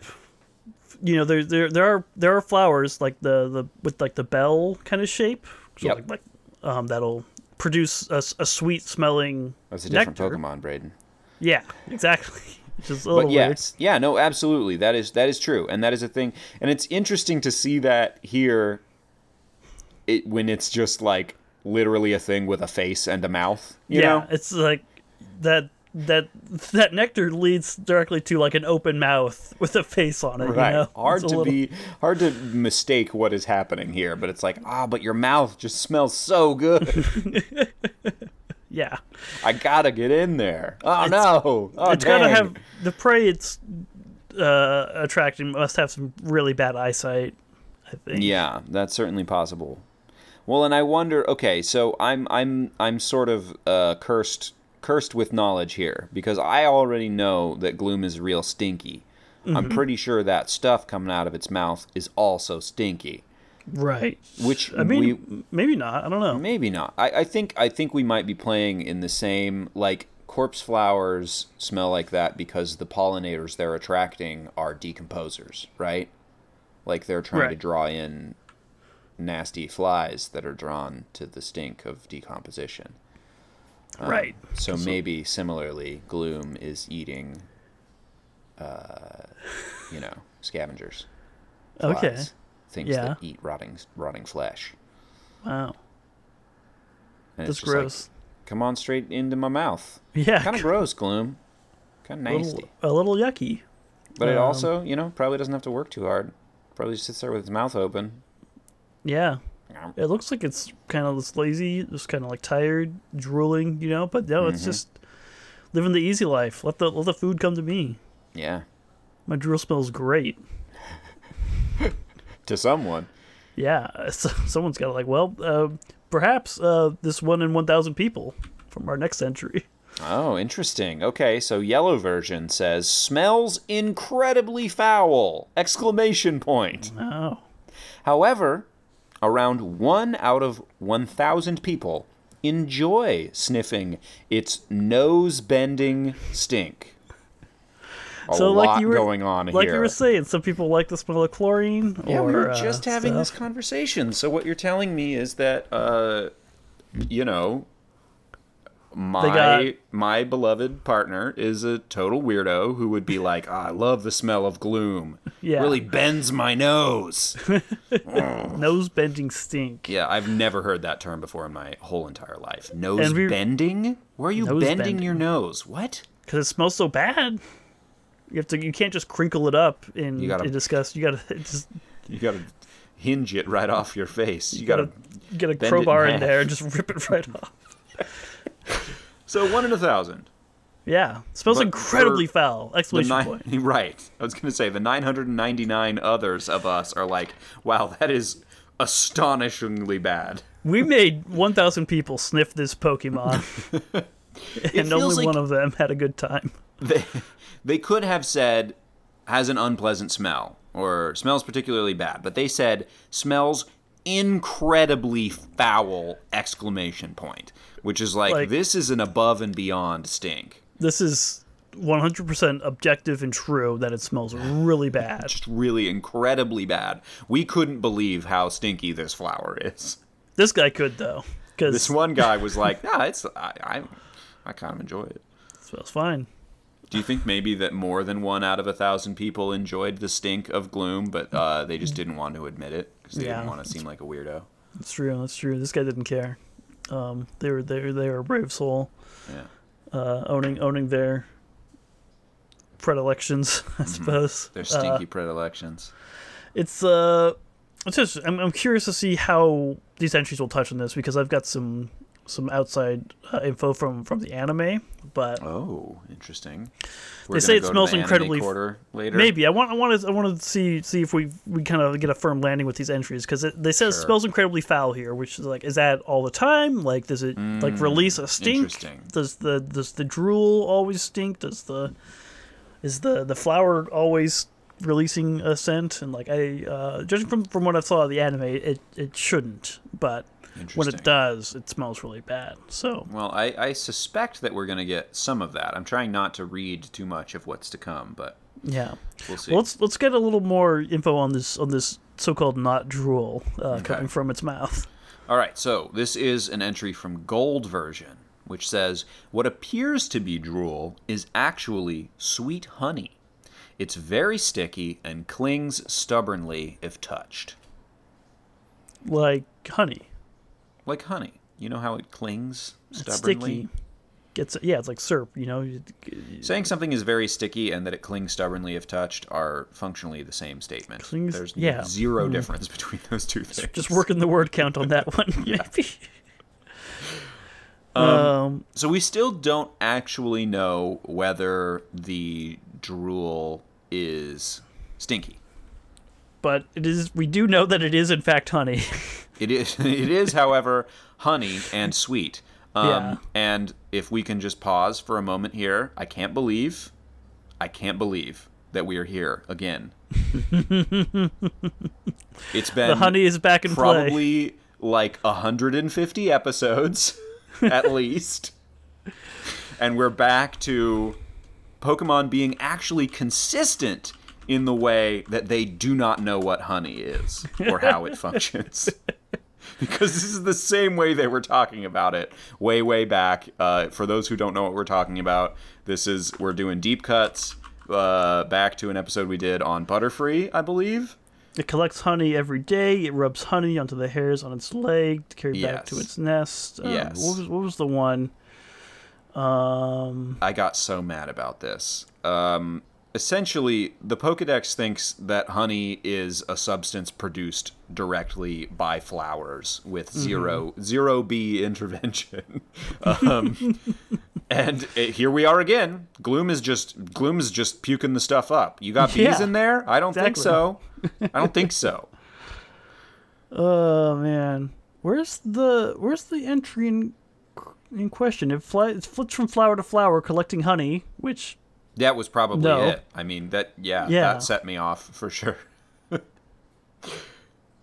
Speaker 1: you know, there there there are there are flowers like the the with like the bell kind of shape, so
Speaker 2: Yep.
Speaker 1: like, like um that'll produce a sweet smelling
Speaker 2: That's a different
Speaker 1: nectar.
Speaker 2: Pokemon, Braden.
Speaker 1: Yeah, [laughs] exactly. Which is a little
Speaker 2: But
Speaker 1: weird.
Speaker 2: yes, yeah, no, absolutely. That is that is true, and that is a thing. And it's interesting to see that here, it when it's just like literally a thing with a face and a mouth. You
Speaker 1: yeah,
Speaker 2: know?
Speaker 1: it's like that that that nectar leads directly to like an open mouth with a face on it.
Speaker 2: Right.
Speaker 1: You know?
Speaker 2: Hard
Speaker 1: It's
Speaker 2: to
Speaker 1: little-
Speaker 2: be hard to mistake what is happening here, but it's like, ah, but your mouth just smells so good. [laughs]
Speaker 1: Yeah,
Speaker 2: I gotta get in there. Oh no. Oh,
Speaker 1: it's gotta have the prey. It's uh, attracting must have some really bad eyesight. I think.
Speaker 2: Yeah, that's certainly possible. Well, and I wonder. Okay, so I'm I'm I'm sort of uh, cursed cursed with knowledge here because I already know that gloom is real stinky.
Speaker 1: Mm-hmm.
Speaker 2: I'm pretty sure that stuff coming out of its mouth is also stinky.
Speaker 1: Right.
Speaker 2: Which
Speaker 1: I mean,
Speaker 2: we
Speaker 1: maybe not. I don't know.
Speaker 2: maybe not. I, I think I think we might be playing in the same like corpse flowers smell like that because the pollinators they're attracting are decomposers, right? Like they're trying to draw in nasty flies that are drawn to the stink of decomposition. Um,
Speaker 1: right.
Speaker 2: So maybe similarly, gloom is eating, uh, you know, scavengers.
Speaker 1: Okay.
Speaker 2: Things
Speaker 1: Yeah.
Speaker 2: that eat rotting rotting flesh.
Speaker 1: Wow.
Speaker 2: And
Speaker 1: That's
Speaker 2: just like,
Speaker 1: gross.
Speaker 2: Come on straight into my mouth.
Speaker 1: yeah.
Speaker 2: Kind of gross, gloom. Kind of
Speaker 1: a
Speaker 2: nasty.
Speaker 1: little, a little yucky.
Speaker 2: But it
Speaker 1: um,
Speaker 2: also, you know, probably doesn't have to work too hard. Probably just sits there with its mouth open.
Speaker 1: Yeah. It looks like it's kind of just lazy, just kind of like tired, drooling, you know. But no,
Speaker 2: Mm-hmm.
Speaker 1: it's just living the easy life. Let the let the food come to me.
Speaker 2: Yeah.
Speaker 1: My drool smells great. [laughs]
Speaker 2: To someone.
Speaker 1: Yeah, [laughs] so someone's got to like, well, uh, perhaps uh, this one in one thousand people from our next century. [laughs]
Speaker 2: Oh, interesting. Okay, so yellow version says smells incredibly foul! Exclamation point.
Speaker 1: Oh,
Speaker 2: However, around 1 out of 1000 people enjoy sniffing its nose-bending stink. A
Speaker 1: so
Speaker 2: lot
Speaker 1: like you were
Speaker 2: going on
Speaker 1: like
Speaker 2: here.
Speaker 1: you were saying, some people like the smell of chlorine.
Speaker 2: Yeah,
Speaker 1: or,
Speaker 2: we were
Speaker 1: uh,
Speaker 2: just having this conversation. So what you're telling me is that, uh, you know, my
Speaker 1: got-
Speaker 2: my beloved partner is a total weirdo who would be like, "Ah, "I love the smell of gloom.
Speaker 1: Yeah.
Speaker 2: really bends my nose." [laughs]
Speaker 1: nose bending stink.
Speaker 2: yeah, I've never heard that term before in my whole entire life. Nose
Speaker 1: we-
Speaker 2: bending? Where are you
Speaker 1: Nose
Speaker 2: bending,
Speaker 1: bending.
Speaker 2: your nose? What?
Speaker 1: because it smells so bad. You have to. You can't just crinkle it up in,
Speaker 2: You gotta-
Speaker 1: in disgust. You gotta [laughs] just
Speaker 2: You got to hinge it right off your face. You got
Speaker 1: gotta
Speaker 2: to.
Speaker 1: get a
Speaker 2: it in
Speaker 1: crowbar in there and just rip it [laughs] right off.
Speaker 2: So one in a thousand.
Speaker 1: Yeah, smells
Speaker 2: But
Speaker 1: incredibly foul! Exclamation
Speaker 2: nine,
Speaker 1: point. [laughs]
Speaker 2: right. I was going to say the 999 others of us are like, wow, that is astonishingly bad.
Speaker 1: We made 1,000 people sniff this Pokemon, [laughs] [laughs] and only
Speaker 2: like-
Speaker 1: one of them had a good time.
Speaker 2: They, they could have said has an unpleasant smell or smells particularly bad, but they said smells incredibly foul exclamation point, which is like,
Speaker 1: Like-
Speaker 2: this is an above and beyond stink.
Speaker 1: This is 100% objective and true that it smells really bad.
Speaker 2: Just really incredibly bad. We couldn't believe how stinky this flower is.
Speaker 1: This guy could though, because
Speaker 2: This one guy was like, [laughs] "Yeah, it's I, I, I kind of enjoy it."
Speaker 1: it smells fine.
Speaker 2: Do you think maybe that more than one out of a thousand people enjoyed the stink of gloom, but uh, they just didn't want to admit it because they
Speaker 1: Yeah.
Speaker 2: didn't want to seem like a weirdo?
Speaker 1: That's true. That's true. This guy didn't care. Um, they were they were they were a brave soul,
Speaker 2: Yeah,
Speaker 1: uh, owning owning their predilections, [laughs] I suppose.
Speaker 2: their
Speaker 1: Uh,
Speaker 2: stinky predilections.
Speaker 1: it's uh it's just I'm, I'm curious to see how these entries will touch on this because I've got some some outside uh, info from from the anime, but
Speaker 2: Oh, interesting. We're
Speaker 1: They say it smells incredibly
Speaker 2: quarter later.
Speaker 1: maybe I want I want to I want to see see if we we kind of get a firm landing with these entries because they say it smells incredibly foul here, which is like is that all the time? Like does it like release a stink?
Speaker 2: Mm, interesting.
Speaker 1: Does the does the drool always stink? Does the is the the flower always releasing a scent? And like I uh, judging from from what I saw of the anime, it it shouldn't, but when it does, it smells really bad. So
Speaker 2: Well, I, I suspect that we're going to get some of that. I'm trying not to read too much of what's to come, but
Speaker 1: yeah.
Speaker 2: we'll see.
Speaker 1: Well, let's let's get a little more info on this on this so-called not drool uh, coming from its mouth.
Speaker 2: All right, so this is an entry from Gold version, which says what appears to be drool is actually sweet honey. It's very sticky and clings stubbornly if touched.
Speaker 1: Like honey.
Speaker 2: Like honey. You know how it clings
Speaker 1: It's
Speaker 2: stubbornly?
Speaker 1: gets yeah, it's like syrup. You know,
Speaker 2: Saying something is very sticky and that it clings stubbornly if touched are functionally the same statement.
Speaker 1: Clings-
Speaker 2: There's
Speaker 1: yeah.
Speaker 2: Zero difference between those two things.
Speaker 1: just working the word count on that [laughs] one. maybe. [laughs] um,
Speaker 2: So we still don't actually know whether the drool is stinky.
Speaker 1: But it is. We do know that it is in fact honey. [laughs]
Speaker 2: It is, [laughs] it is, however, honey and sweet. Um,
Speaker 1: Yeah.
Speaker 2: And if we can just pause for a moment here, I can't believe, I can't believe that we are here again. [laughs] it's been
Speaker 1: the honey is back in play.
Speaker 2: probably like 150 episodes at least. And we're back to Pokemon being actually consistent in the way that they do not know what honey is or how it functions. [laughs] because this is the same way they were talking about it way, way back. Uh, for those who don't know what we're talking about, this is we're doing deep cuts uh, back to an episode we did on Butterfree, I believe.
Speaker 1: It collects honey every day. It rubs honey onto the hairs on its leg to carry back to its nest. Uh,
Speaker 2: Yes.
Speaker 1: What was, what was the one? Um,
Speaker 2: I got so mad about this. Um, essentially, the Pokedex thinks that honey is a substance produced directly by flowers with zero zero bee intervention. [laughs] um, and it, here we are again. Gloom is just Gloom is just puking the stuff up. You got bees
Speaker 1: Yeah,
Speaker 2: in there? I don't think so. I don't think so. [laughs]
Speaker 1: oh man, where's the where's the entry in in question? It, fly, it flips from flower to flower, collecting honey, which
Speaker 2: That was probably
Speaker 1: No.
Speaker 2: it. I mean, that yeah,
Speaker 1: Yeah.
Speaker 2: that set me off for sure. [laughs]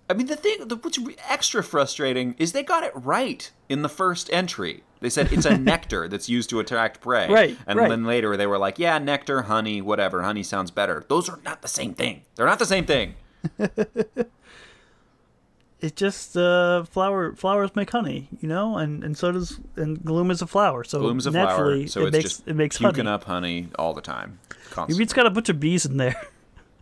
Speaker 2: I mean, the thing the, what's extra frustrating is they got it right in the first entry. They said it's a [laughs] nectar that's used to attract prey.
Speaker 1: Right,
Speaker 2: And
Speaker 1: right.
Speaker 2: then later they were like, yeah, nectar, honey, whatever. Honey sounds better. Those are not the same thing. They're not the same thing. [laughs]
Speaker 1: it just uh, flower flowers make honey, you know, and and so does and gloom is a flower, so
Speaker 2: Gloom's a
Speaker 1: naturally
Speaker 2: flower, so
Speaker 1: it
Speaker 2: it's
Speaker 1: makes it makes
Speaker 2: puking
Speaker 1: honey.
Speaker 2: up honey all the time.
Speaker 1: Maybe
Speaker 2: Constantly.
Speaker 1: it's got a bunch of bees in there.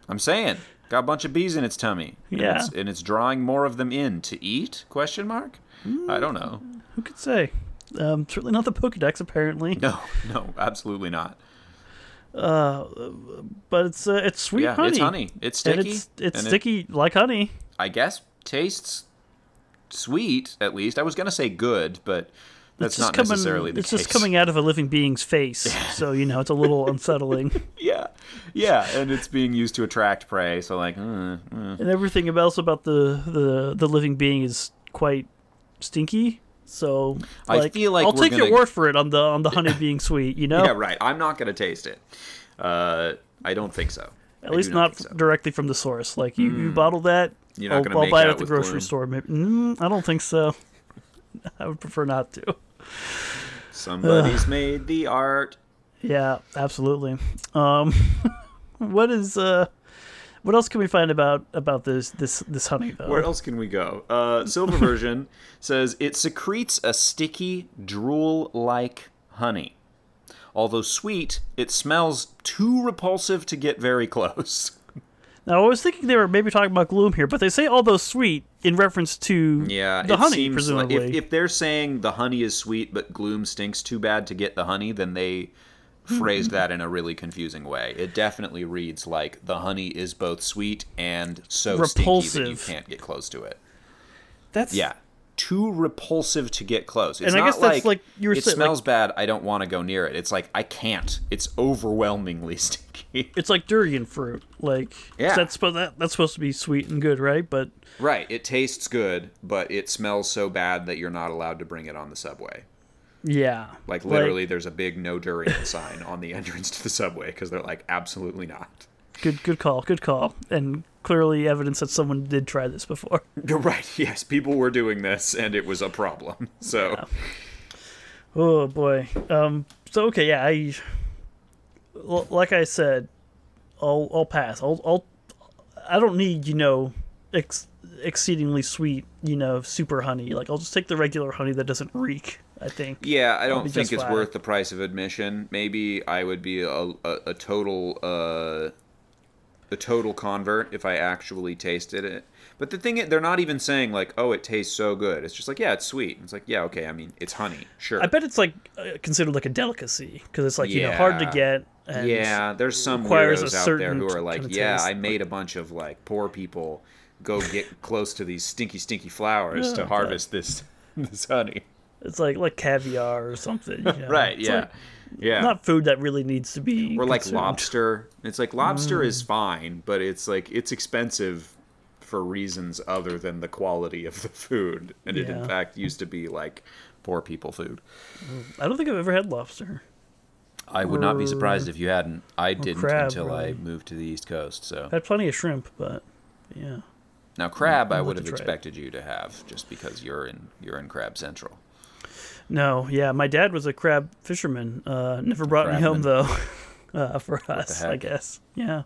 Speaker 2: I'm saying, got a bunch of bees in its tummy. And
Speaker 1: Yeah.
Speaker 2: it's, and it's drawing more of them in to eat? Question mark. I don't know.
Speaker 1: Who could say? Um, certainly not the Pokedex, apparently. [laughs]
Speaker 2: No, no, absolutely not.
Speaker 1: Uh, But it's uh, it's sweet
Speaker 2: yeah,
Speaker 1: honey.
Speaker 2: it's honey. It's
Speaker 1: And
Speaker 2: sticky.
Speaker 1: it's it's
Speaker 2: and it,
Speaker 1: sticky like honey.
Speaker 2: I guess tastes sweet. At least I was gonna say good, but that's not
Speaker 1: coming,
Speaker 2: necessarily the
Speaker 1: It's
Speaker 2: case.
Speaker 1: It's just coming out of a living being's face, [laughs] so you know it's a little unsettling. [laughs]
Speaker 2: Yeah, yeah, and it's being used to attract prey. So like, uh, uh.
Speaker 1: and everything else about the, the the living being is quite stinky. So
Speaker 2: I feel like
Speaker 1: I'll take your
Speaker 2: gonna-
Speaker 1: word for it on the on the [laughs] honey being sweet. You know,
Speaker 2: yeah, right. I'm not gonna taste it. Uh, I don't think so.
Speaker 1: At
Speaker 2: I
Speaker 1: least
Speaker 2: do
Speaker 1: not
Speaker 2: so.
Speaker 1: directly from the source. Like you, you bottle that,
Speaker 2: You're
Speaker 1: I'll, I'll buy it at the grocery
Speaker 2: Gloom?
Speaker 1: store. Maybe mm, I don't think so. [laughs] I would prefer not to.
Speaker 2: Somebody's made the art.
Speaker 1: Yeah, absolutely. Um, [laughs] what is uh, what else can we find about about this this this honey though?
Speaker 2: Where else can we go? Uh, silver [laughs] version says it secretes a sticky, drool-like honey. Although sweet, it smells too repulsive to get very close. [laughs]
Speaker 1: Now I was thinking they were maybe talking about gloom here, but they say although sweet in reference to
Speaker 2: Yeah,
Speaker 1: the honey,
Speaker 2: seems like-
Speaker 1: presumably.
Speaker 2: if, if they're saying the honey is sweet but gloom stinks too bad to get the honey, then they hmm, phrased hmm. that in a really confusing way. It definitely reads like the honey is both sweet and so stinky that you can't get close to it.
Speaker 1: That's
Speaker 2: Yeah. Too repulsive to get close. It's
Speaker 1: And I
Speaker 2: not
Speaker 1: guess that's like you were
Speaker 2: it
Speaker 1: saying, like-
Speaker 2: smells bad. I don't want to go near it. It's like I can't. It's overwhelmingly [laughs] stinky.
Speaker 1: It's like durian fruit. Like
Speaker 2: Yeah.
Speaker 1: that's supposed that, that's supposed to be sweet and good, right? But
Speaker 2: right. It tastes good, but it smells so bad that you're not allowed to bring it on the subway.
Speaker 1: yeah,
Speaker 2: Like literally, there's a big no durian [laughs] sign on the entrance to the subway because they're like absolutely not.
Speaker 1: good good call, good call, and clearly evidence that someone did try this before. [laughs]
Speaker 2: You're right. Yes, people were doing this, and it was a problem. [laughs] So
Speaker 1: Oh boy. Um. So okay, yeah. I l- like I said, I'll I'll pass. I'll I'll I don't need you know ex- exceedingly sweet you know super honey. Like I'll just take the regular honey that doesn't reek. I think.
Speaker 2: yeah, I don't think it's
Speaker 1: fine.
Speaker 2: worth the price of admission. Maybe I would be a, a, a total uh, a total convert if I actually tasted it. But the thing is, they're not even saying like, "Oh, it tastes so good." It's just like, "Yeah, it's sweet." It's like, "Yeah, okay." I mean, it's honey, sure.
Speaker 1: I bet it's like uh, considered like a delicacy because it's like you know hard to get. And
Speaker 2: yeah, there's some weirdos out there who are like,
Speaker 1: kind of
Speaker 2: "Yeah,
Speaker 1: taste,
Speaker 2: I made a bunch of like poor people go get close to these stinky, stinky flowers
Speaker 1: Yeah,
Speaker 2: to harvest this [laughs] this honey."
Speaker 1: It's like like caviar or something. You [laughs] know?
Speaker 2: Right?
Speaker 1: It's
Speaker 2: Yeah,
Speaker 1: like
Speaker 2: yeah.
Speaker 1: not food that really needs to be.
Speaker 2: or like
Speaker 1: consumed. Mm.
Speaker 2: lobster. It's like lobster is fine, but it's like it's expensive for reasons other than the quality of the food, and it in fact used to be like poor people food.
Speaker 1: I don't think I've ever had lobster.
Speaker 2: I would not be surprised if you hadn't. I didn't
Speaker 1: crab,
Speaker 2: until I moved to the East Coast. So
Speaker 1: I had plenty of shrimp, but yeah.
Speaker 2: now crab, I
Speaker 1: I'd
Speaker 2: would have
Speaker 1: to try it.
Speaker 2: expected you to have just because you're in you're in Crab Central.
Speaker 1: No, yeah, my dad was a crab fisherman. Uh, never brought me home though. [laughs] [laughs] Uh, for us, I guess. Yeah.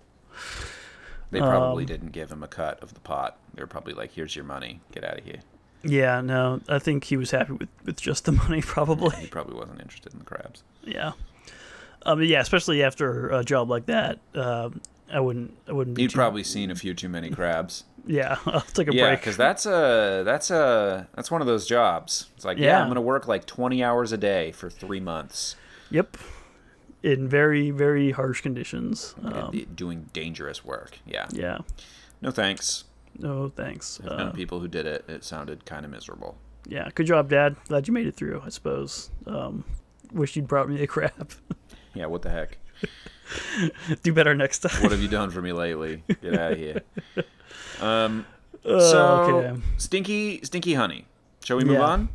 Speaker 2: They
Speaker 1: Um,
Speaker 2: probably didn't give him a cut of the pot. They were probably like, "Here's your money. Get out of here."
Speaker 1: Yeah, no, I think he was happy with, with just the [laughs] money, probably.
Speaker 2: He
Speaker 1: probably.
Speaker 2: probably wasn't interested in the crabs.
Speaker 1: Yeah. Um, yeah, especially after a job like that, um, I wouldn't, I wouldn't be.
Speaker 2: You'd
Speaker 1: too-
Speaker 2: probably seen a few too many crabs.
Speaker 1: Yeah, [laughs] I'll take a
Speaker 2: Yeah,
Speaker 1: break.
Speaker 2: because that's a that's a that's one of those jobs. It's like, yeah,
Speaker 1: Yeah.
Speaker 2: I'm gonna work like 20 hours a day for three months,
Speaker 1: Yep. In very, very harsh conditions.
Speaker 2: uh,
Speaker 1: Um,
Speaker 2: doing dangerous work. Yeah,
Speaker 1: yeah.
Speaker 2: no thanks.
Speaker 1: No, thanks.
Speaker 2: I've known
Speaker 1: Uh,
Speaker 2: people who did it. It sounded kind of miserable.
Speaker 1: yeah, good job, Dad. Glad you made it through. I suppose. Um, wish you'd brought me a crab. [laughs]
Speaker 2: Yeah, what the heck? [laughs]
Speaker 1: Do better next time.
Speaker 2: What have you done for me lately? Get out of here. Um,
Speaker 1: Uh,
Speaker 2: so
Speaker 1: okay.
Speaker 2: stinky, stinky honey. Shall we move
Speaker 1: Yeah.
Speaker 2: on?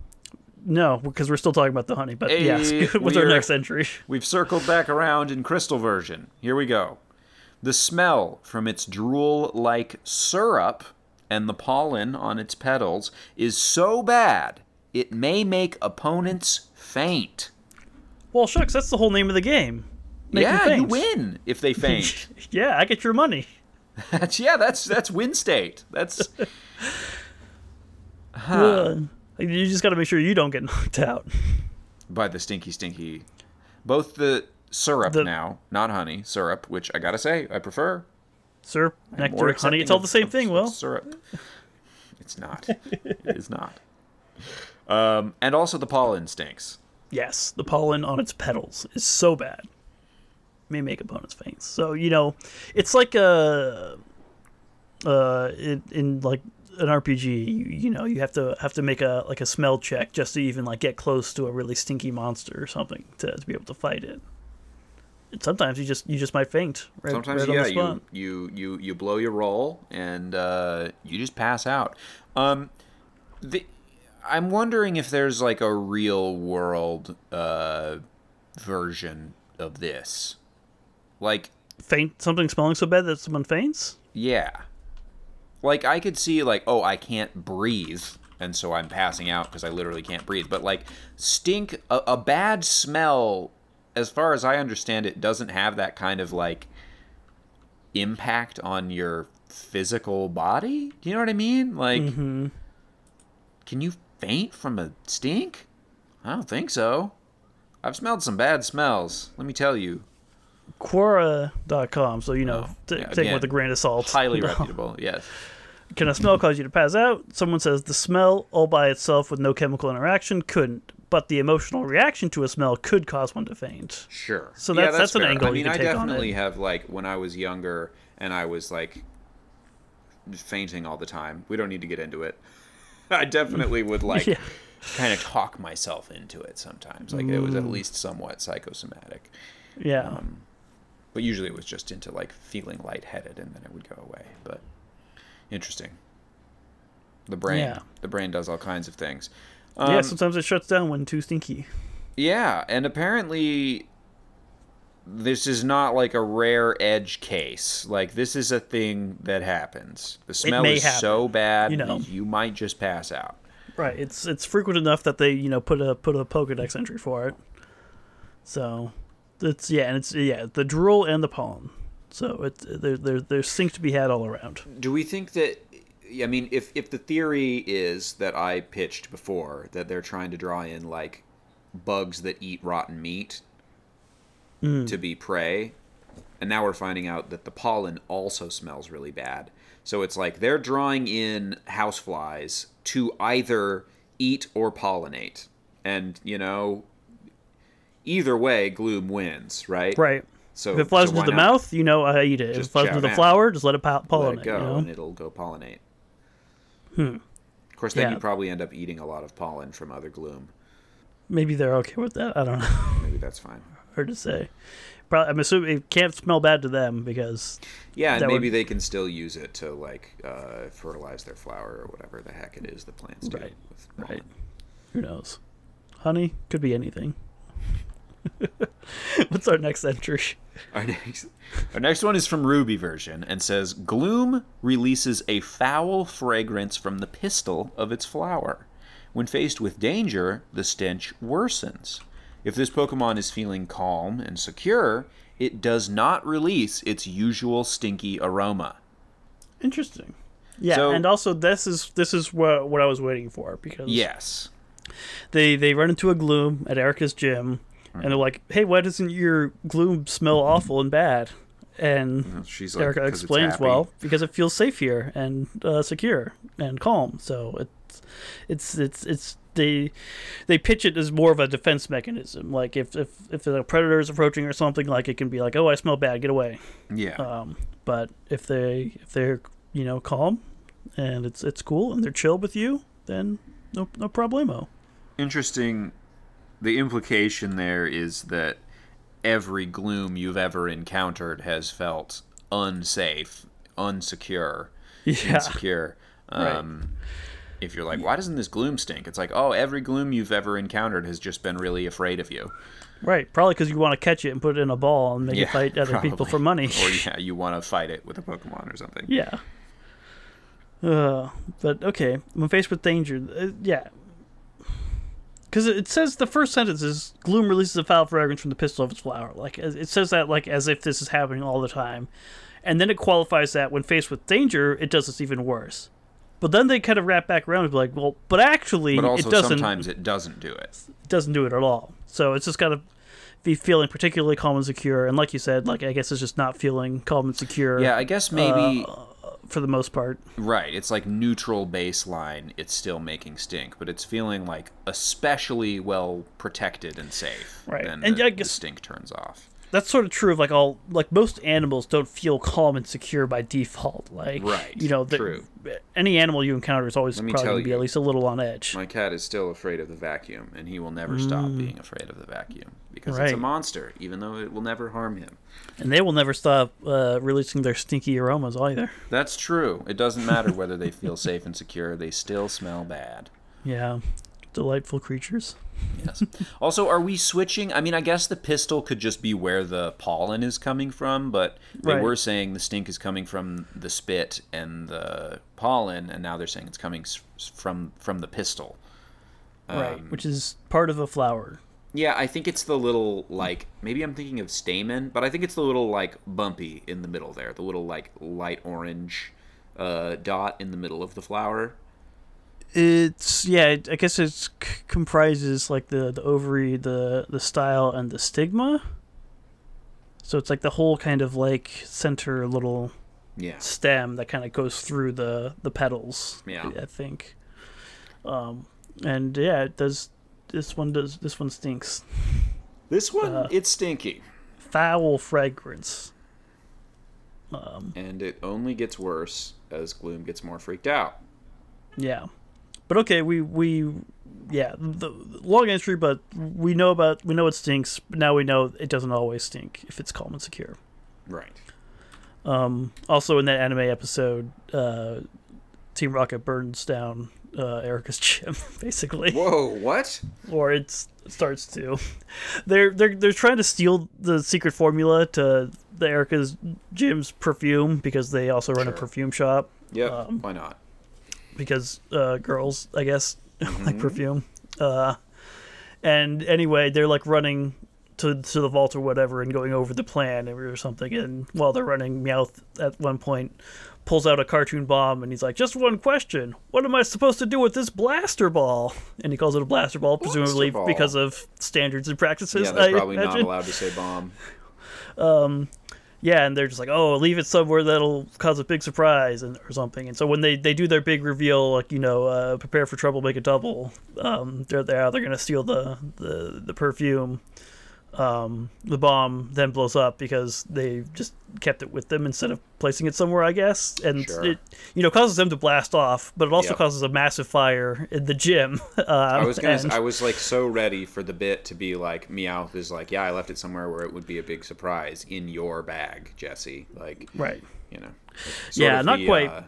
Speaker 1: No, because we're still talking about the honey. But
Speaker 2: Hey,
Speaker 1: yes, [laughs] what's our next entry?
Speaker 2: We've circled back around in crystal version. Here we go. The smell from its drool like syrup and the pollen on its petals is so bad it may make opponents faint.
Speaker 1: Well, shucks, that's the whole name of the game. Make
Speaker 2: yeah, you win if they [laughs] faint.
Speaker 1: yeah, I get your money. [laughs]
Speaker 2: that's yeah, that's that's win state. That's [laughs]
Speaker 1: Uh, you just got to make sure you don't get [laughs] knocked out.
Speaker 2: by the stinky stinky. Both the syrup
Speaker 1: The-
Speaker 2: now, not honey, syrup, which I gotta say I prefer. I'm
Speaker 1: nectar, honey, it's all the same
Speaker 2: of-
Speaker 1: thing, Well,
Speaker 2: syrup. It's not. it is not. Um, and also the pollen stinks.
Speaker 1: Yes, the pollen on its petals is so bad. May make opponents faint. So, you know, it's like a uh in, in like an RPG, you, you know, you have to have to make a like a smell check just to even like get close to a really stinky monster or something to, to be able to fight it. And sometimes you just you just might faint right,
Speaker 2: Sometimes,
Speaker 1: right
Speaker 2: yeah, you, you you you blow your roll and uh, you just pass out. Um, the, I'm wondering if there's like a real world uh, version of this. Like,
Speaker 1: Faint something smelling so bad that someone faints?
Speaker 2: yeah, like I could see like, oh, I can't breathe, and so I'm passing out because I literally can't breathe. But like, stink, a, a bad smell, as far as I understand it, doesn't have that kind of like impact on your physical body. Do you know what I mean? Like, mm-hmm. can you faint from a stink? I don't think so. I've smelled some bad smells. Let me tell you,
Speaker 1: Quora.com, so you know,
Speaker 2: Oh,
Speaker 1: t-
Speaker 2: yeah,
Speaker 1: take it
Speaker 2: again,
Speaker 1: with a grain of salt.
Speaker 2: highly [laughs] reputable. Yes.
Speaker 1: Can a smell cause you to pass out? Someone says the smell all by itself with no chemical interaction couldn't, but the emotional reaction to a smell could cause one to faint.
Speaker 2: Sure.
Speaker 1: So that's- that's an angle
Speaker 2: I mean, you
Speaker 1: can
Speaker 2: I
Speaker 1: take on
Speaker 2: definitely have like when I was younger and I was like fainting all the time. We don't need to get into it. [laughs] I definitely would [laughs] like
Speaker 1: Yeah.
Speaker 2: kind of talk myself into it sometimes. Like it was at least somewhat psychosomatic.
Speaker 1: Yeah.
Speaker 2: Um, but usually it was just into like feeling lightheaded and then it would go away. But interesting. The brain,
Speaker 1: Yeah.
Speaker 2: the brain does all kinds of things.
Speaker 1: yeah,
Speaker 2: Um,
Speaker 1: sometimes it shuts down when too stinky.
Speaker 2: yeah, and apparently this is not like a rare edge case. Like this is a thing that happens. The smell is so bad,
Speaker 1: you know.
Speaker 2: you might just pass out.
Speaker 1: Right. It's it's frequent enough that they, you know, put a put a Pokedex entry for it. So it's yeah, and it's yeah, the drool and the pollen. So it's there there there's stink to be had all around.
Speaker 2: Do we think that? I mean, if if the theory is that I pitched before that they're trying to draw in like bugs that eat rotten meat
Speaker 1: Hmm.
Speaker 2: to be prey, and now we're finding out that the pollen also smells really bad. So it's like they're drawing in houseflies to either eat or pollinate. And, you know, either way, Gloom wins, right?
Speaker 1: Right.
Speaker 2: So
Speaker 1: If it flies
Speaker 2: so
Speaker 1: into the
Speaker 2: not
Speaker 1: mouth, you know I eat it. If it flies into the flower, just let it po-
Speaker 2: let
Speaker 1: pollinate.
Speaker 2: it go
Speaker 1: you know?
Speaker 2: and it'll go pollinate. Hmm. Of course, then
Speaker 1: Yeah.
Speaker 2: you probably end up eating a lot of pollen from other Gloom.
Speaker 1: Maybe they're okay with that. I don't know. [laughs]
Speaker 2: Maybe that's fine.
Speaker 1: Hard to say. Probably, I'm assuming it can't smell bad to them because
Speaker 2: Yeah, and
Speaker 1: That would-
Speaker 2: maybe they can still use it to like uh, fertilize their flower or whatever the heck it is the plants do.
Speaker 1: Right,
Speaker 2: with
Speaker 1: right. who knows? Honey could be anything. [laughs] What's our next entry?
Speaker 2: Our next, our next one is from Ruby version and says Gloom releases a foul fragrance from the pistil of its flower. When faced with danger, the stench worsens. If this Pokemon is feeling calm and secure, it does not release its usual stinky aroma.
Speaker 1: Interesting. Yeah,
Speaker 2: So-
Speaker 1: and also this is this is what what I was waiting for because
Speaker 2: Yes.
Speaker 1: they they run into a gloom at Erica's gym and they're like, "Hey, why doesn't your gloom smell awful and bad?" And
Speaker 2: She's like,
Speaker 1: Erica explains, "Well, because it feels safe here and uh, secure and calm." So it's it's it's it's they they pitch it as more of a defense mechanism. Like if if if a predator is approaching or something, like it can be like, "Oh, I smell bad, get away."
Speaker 2: Yeah.
Speaker 1: Um, but if they if they're you know calm and it's it's cool and they're chill with you, then no no problemo.
Speaker 2: interesting the implication there is that every gloom you've ever encountered has felt unsafe unsecure
Speaker 1: Yeah.
Speaker 2: insecure. [laughs] Um, if you're like why doesn't this gloom stink? It's like oh every gloom you've ever encountered has just been really afraid of you.
Speaker 1: Right, probably because you want to catch it and put it in a ball and make
Speaker 2: yeah
Speaker 1: fight other people for money. [laughs]
Speaker 2: or [laughs] yeah you want to fight it with a pokemon or something.
Speaker 1: Yeah. Uh, but okay, when faced with danger, uh, yeah. Because it says the first sentence is gloom releases a foul fragrance from the pistil of its flower. Like it says that like as if this is happening all the time, and then it qualifies that when faced with danger, it does this even worse. But then they kind of wrap back around and be like, well, but actually,
Speaker 2: but also
Speaker 1: it doesn't
Speaker 2: sometimes it doesn't do it
Speaker 1: it doesn't do it at all. So it's just got to be feeling particularly calm and secure. And like you said, like I guess it's just not feeling calm and secure.
Speaker 2: yeah i guess maybe uh,
Speaker 1: for the most part.
Speaker 2: Right. It's like neutral baseline. It's still making stink, but it's feeling like especially well protected and safe.
Speaker 1: Right. And
Speaker 2: the,
Speaker 1: I
Speaker 2: the stink turns off.
Speaker 1: That's sort of true of like all like most animals don't feel calm and secure by default. Like
Speaker 2: Right,
Speaker 1: you know, the,
Speaker 2: true.
Speaker 1: any animal you encounter is always probably going to be at least a little on edge.
Speaker 2: My cat is still afraid of the vacuum, and he will never stop being afraid of the vacuum because it's a
Speaker 1: Mm.
Speaker 2: Monster, even though it will never harm him.
Speaker 1: and they will never stop uh, releasing their stinky aromas either.
Speaker 2: That's true. It doesn't matter whether they feel safe and secure; they still smell bad.
Speaker 1: Yeah, delightful creatures.
Speaker 2: Yes. also, are we switching? I mean, I guess the pistil could just be where the pollen is coming from, but they
Speaker 1: Right.
Speaker 2: were saying the stink is coming from the spit and the pollen, and now they're saying it's coming from from the pistil.
Speaker 1: right, which is part of a flower.
Speaker 2: Yeah, I think it's the little like maybe I'm thinking of stamen, but I think it's the little like bumpy in the middle there, the little like light orange uh, dot in the middle of the flower.
Speaker 1: It's yeah. I guess it c- comprises like the the ovary, the the style, and the stigma. So it's like the whole kind of like center little
Speaker 2: Yeah.
Speaker 1: stem that kind of goes through the the petals.
Speaker 2: Yeah.
Speaker 1: I think. Um, and yeah, it does. This one does. This one stinks.
Speaker 2: This one,
Speaker 1: Uh,
Speaker 2: it's stinky,
Speaker 1: Foul fragrance.
Speaker 2: um and it only gets worse as Gloom gets more freaked out.
Speaker 1: Yeah, but okay, we we yeah, the, the long entry, but we know about we know it stinks. But now we know it doesn't always stink if it's calm and secure.
Speaker 2: Right.
Speaker 1: Um, also in that anime episode, uh, Team Rocket burns down uh, Erica's [laughs] gym, basically,
Speaker 2: Whoa, what?
Speaker 1: or it starts to. They're they're they're trying to steal the secret formula to the Erica's gym's perfume because they also run a perfume shop.
Speaker 2: Yeah,
Speaker 1: Um,
Speaker 2: why not?
Speaker 1: Because uh, girls, I guess, [laughs] like perfume. Uh, and anyway, they're like running to to the vault or whatever and going over the plan or something. And while they're running, Meowth at one point pulls out a cartoon bomb and he's like, "Just one question: What am I supposed to do with this blaster ball?" And he calls it a blaster ball, presumably
Speaker 2: ball.
Speaker 1: because of standards and practices.
Speaker 2: Yeah, they're
Speaker 1: I
Speaker 2: probably not allowed to say bomb. [laughs]
Speaker 1: yeah, and they're just like, oh, leave it somewhere that'll cause a big surprise and or something. And so when they, they do their big reveal, like you know, uh, prepare for trouble, make a double. Um, they're. They're gonna steal the the the perfume. Um, the bomb then blows up because they just kept it with them instead of placing it somewhere, I guess. And
Speaker 2: Sure.
Speaker 1: it you know causes them to blast off, but it also
Speaker 2: Yep.
Speaker 1: causes a massive fire in the gym. [laughs] Uh,
Speaker 2: I was gonna.
Speaker 1: and-
Speaker 2: I was like so ready for the bit to be like Meowth is like, yeah, I left it somewhere where it would be a big surprise in your bag, Jessie. Like,
Speaker 1: right.
Speaker 2: you know.
Speaker 1: Yeah, not quite.
Speaker 2: Uh,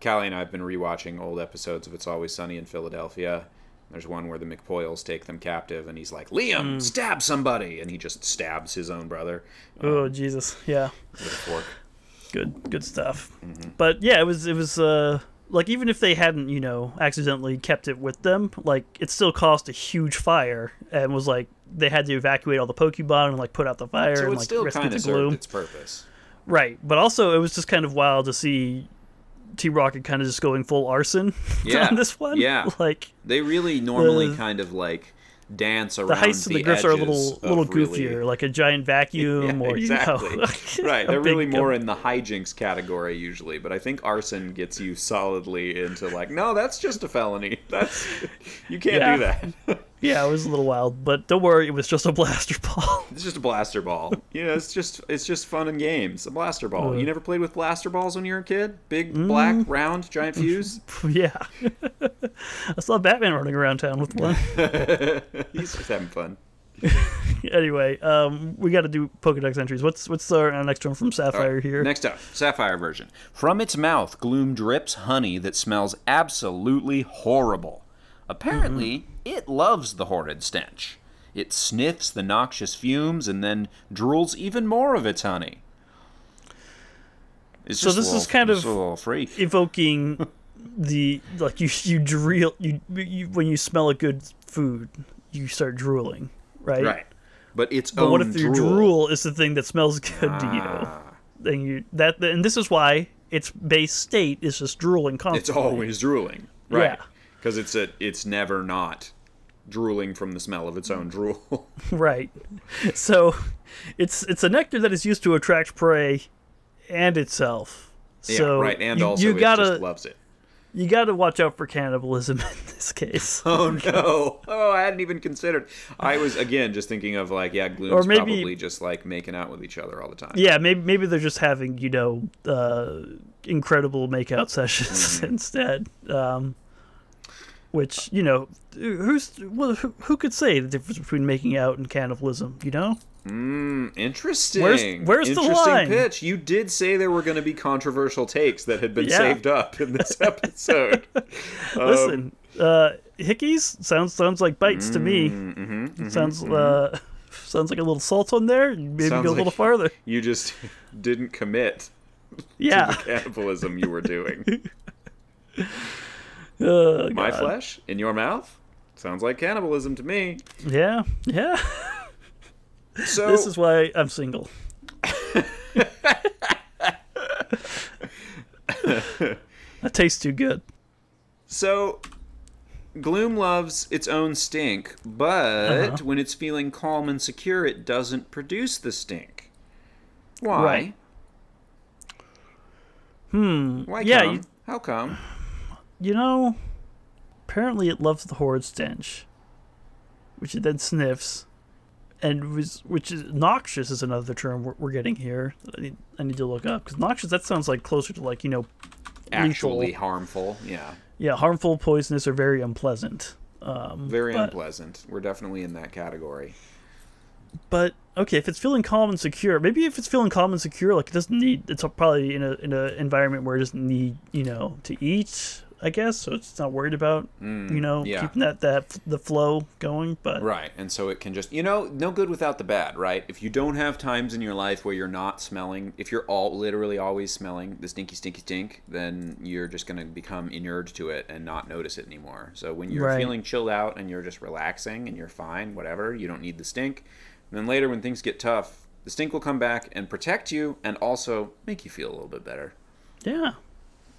Speaker 2: Callie and I have been rewatching old episodes of It's Always Sunny in Philadelphia. There's one where the McPoyles take them captive, and he's like, "Liam,
Speaker 1: Mm.
Speaker 2: stab somebody!" and he just stabs his own brother
Speaker 1: Oh Jesus, yeah.
Speaker 2: with a fork.
Speaker 1: good good stuff but yeah it was it was uh like even if they hadn't you know accidentally kept it with them like it still caused a huge fire and was like they had to evacuate all the pokemon and like put out the fire
Speaker 2: So
Speaker 1: and
Speaker 2: it
Speaker 1: like
Speaker 2: still kind of
Speaker 1: gloom
Speaker 2: served its purpose.
Speaker 1: right but also it was just kind of wild to see T Rocket kind of just going full arson [laughs]
Speaker 2: Yeah,
Speaker 1: on this one
Speaker 2: yeah.
Speaker 1: like
Speaker 2: They really normally
Speaker 1: The-
Speaker 2: kind of like dance around
Speaker 1: the heists and the grifts are a little little
Speaker 2: really-
Speaker 1: goofier like a giant vacuum [laughs]
Speaker 2: Yeah,
Speaker 1: or
Speaker 2: exactly.
Speaker 1: you know [laughs]
Speaker 2: right, they're really more in the hijinks category usually, but I think arson gets you solidly into like, no, that's just a felony. That's you can't do that.
Speaker 1: Yeah it was a little wild but don't worry it was just a blaster [laughs] ball
Speaker 2: it's just a blaster ball. You know, it's just it's just fun and games. A blaster ball. You never played with blaster balls when you were a kid? Big black
Speaker 1: Mm.
Speaker 2: round giant [laughs] fuse.
Speaker 1: Yeah. [laughs] I saw Batman running around town with one.
Speaker 2: He's just having fun.
Speaker 1: anyway, um, we got to do Pokedex entries. What's what's our uh, next one from Sapphire here?
Speaker 2: Next up, Sapphire version. From its mouth, Gloom drips honey that smells absolutely horrible. Apparently, it loves the horrid stench. It sniffs the noxious fumes and then drools even more of its honey. It's
Speaker 1: So this is kind of-
Speaker 2: little.
Speaker 1: Evoking [laughs] the like you you drill you, you when you smell a good food you start drooling, right?
Speaker 2: Right. But its
Speaker 1: But
Speaker 2: own
Speaker 1: what if your
Speaker 2: drool.
Speaker 1: drool is the thing that smells good to you?
Speaker 2: Ah.
Speaker 1: Then you that and this is why its base state is just drooling constantly.
Speaker 2: It's always drooling. Right.
Speaker 1: Yeah.
Speaker 2: Because it's a it's never not drooling from the smell of its own drool. [laughs]
Speaker 1: Right. So it's it's a nectar that is used to attract prey and itself. So
Speaker 2: yeah, right. And
Speaker 1: you,
Speaker 2: also
Speaker 1: you
Speaker 2: it
Speaker 1: gotta
Speaker 2: just loves it.
Speaker 1: you gotta watch out for cannibalism [laughs] in this case. [laughs]
Speaker 2: Oh no! Oh, I hadn't even considered. I was again just thinking of like, yeah, Gloom's
Speaker 1: Or maybe-
Speaker 2: probably just like making out with each other all the time.
Speaker 1: yeah, maybe maybe they're just having you know uh, incredible makeout sessions
Speaker 2: Mm-hmm.
Speaker 1: instead. Um, which you know, who's well, who, who could say the difference between making out and cannibalism? You know,
Speaker 2: Mm, interesting.
Speaker 1: Where's- where's the line?
Speaker 2: pitch? You did say there were going to be controversial takes that had been
Speaker 1: Yeah.
Speaker 2: saved up in this [laughs] episode. Um,
Speaker 1: listen, uh, hickeys sounds sounds like bites to me.
Speaker 2: mm-hmm,
Speaker 1: sounds uh, [laughs] sounds like a little salt on there. Maybe
Speaker 2: Sounds
Speaker 1: go a little
Speaker 2: like-
Speaker 1: farther. [laughs]
Speaker 2: you just didn't commit
Speaker 1: Yeah.
Speaker 2: to the cannibalism you were doing.
Speaker 1: Uh,
Speaker 2: My flesh in your mouth sounds like cannibalism to me.
Speaker 1: Yeah, yeah.
Speaker 2: So
Speaker 1: This is why I'm single. that tastes too good.
Speaker 2: So, Gloom loves its own stink, but
Speaker 1: Uh-huh.
Speaker 2: when it's feeling calm and secure, it doesn't produce the stink. Why?
Speaker 1: Right. Hmm.
Speaker 2: Why
Speaker 1: yeah,
Speaker 2: come?
Speaker 1: you,
Speaker 2: How come?
Speaker 1: You know, apparently it loves the horrid stench, which it then sniffs, and was which is noxious is another term we're, we're getting here. I need, I need to look up because noxious that sounds like closer to like you know,
Speaker 2: Actually
Speaker 1: lethal.
Speaker 2: harmful. Yeah.
Speaker 1: yeah, harmful, poisonous, or very unpleasant. Um,
Speaker 2: Very
Speaker 1: but-
Speaker 2: unpleasant. We're definitely in that category.
Speaker 1: But okay, if it's feeling calm and secure, maybe if it's feeling calm and secure, like it doesn't need, it's probably in a in an environment where it doesn't need, you know, to eat. I guess so. It's not worried about, you know,
Speaker 2: Mm, yeah.
Speaker 1: keeping that that the flow going. But
Speaker 2: Right. And so it can just, you know, no good without the bad, right? If you don't have times in your life where you're not smelling, if you're all literally always smelling the stinky, stinky stink, then you're just going to become inured to it and not notice it anymore. So when you're
Speaker 1: Right.
Speaker 2: feeling chilled out and you're just relaxing and you're fine, whatever, you don't need the stink. And then later when things get tough, the stink will come back and protect you and also make you feel a little bit better.
Speaker 1: yeah,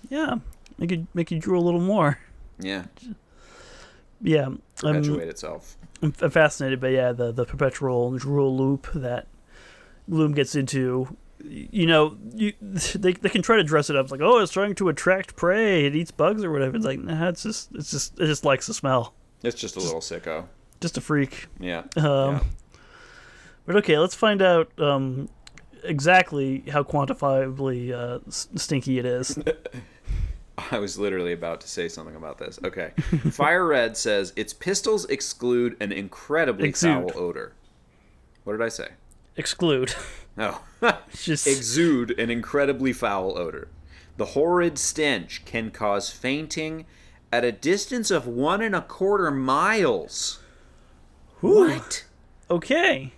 Speaker 1: yeah, make you make you drool a little more.
Speaker 2: Yeah.
Speaker 1: Yeah, I'm,
Speaker 2: Perpetuate itself.
Speaker 1: I'm fascinated by yeah the the perpetual drool loop that Gloom gets into you know, you [laughs] they, they can try to dress it up like, oh, it's trying to attract prey. It eats bugs or whatever. It's like, nah, it's just it's just it just likes the smell.
Speaker 2: It's just a little sicko.
Speaker 1: Just a freak.
Speaker 2: Yeah.
Speaker 1: Um,
Speaker 2: yeah.
Speaker 1: But okay, let's find out um, exactly how quantifiably uh, stinky it is. [laughs] [laughs]
Speaker 2: I was literally about to say something about this. Okay. Fire Red says its pistils exclude an incredibly
Speaker 1: Exude.
Speaker 2: foul odor. What did I say?
Speaker 1: Exclude.
Speaker 2: No. [laughs] [laughs]
Speaker 1: Just
Speaker 2: Exude an incredibly foul odor. The horrid stench can cause fainting at a distance of one and a quarter miles. What?
Speaker 1: okay.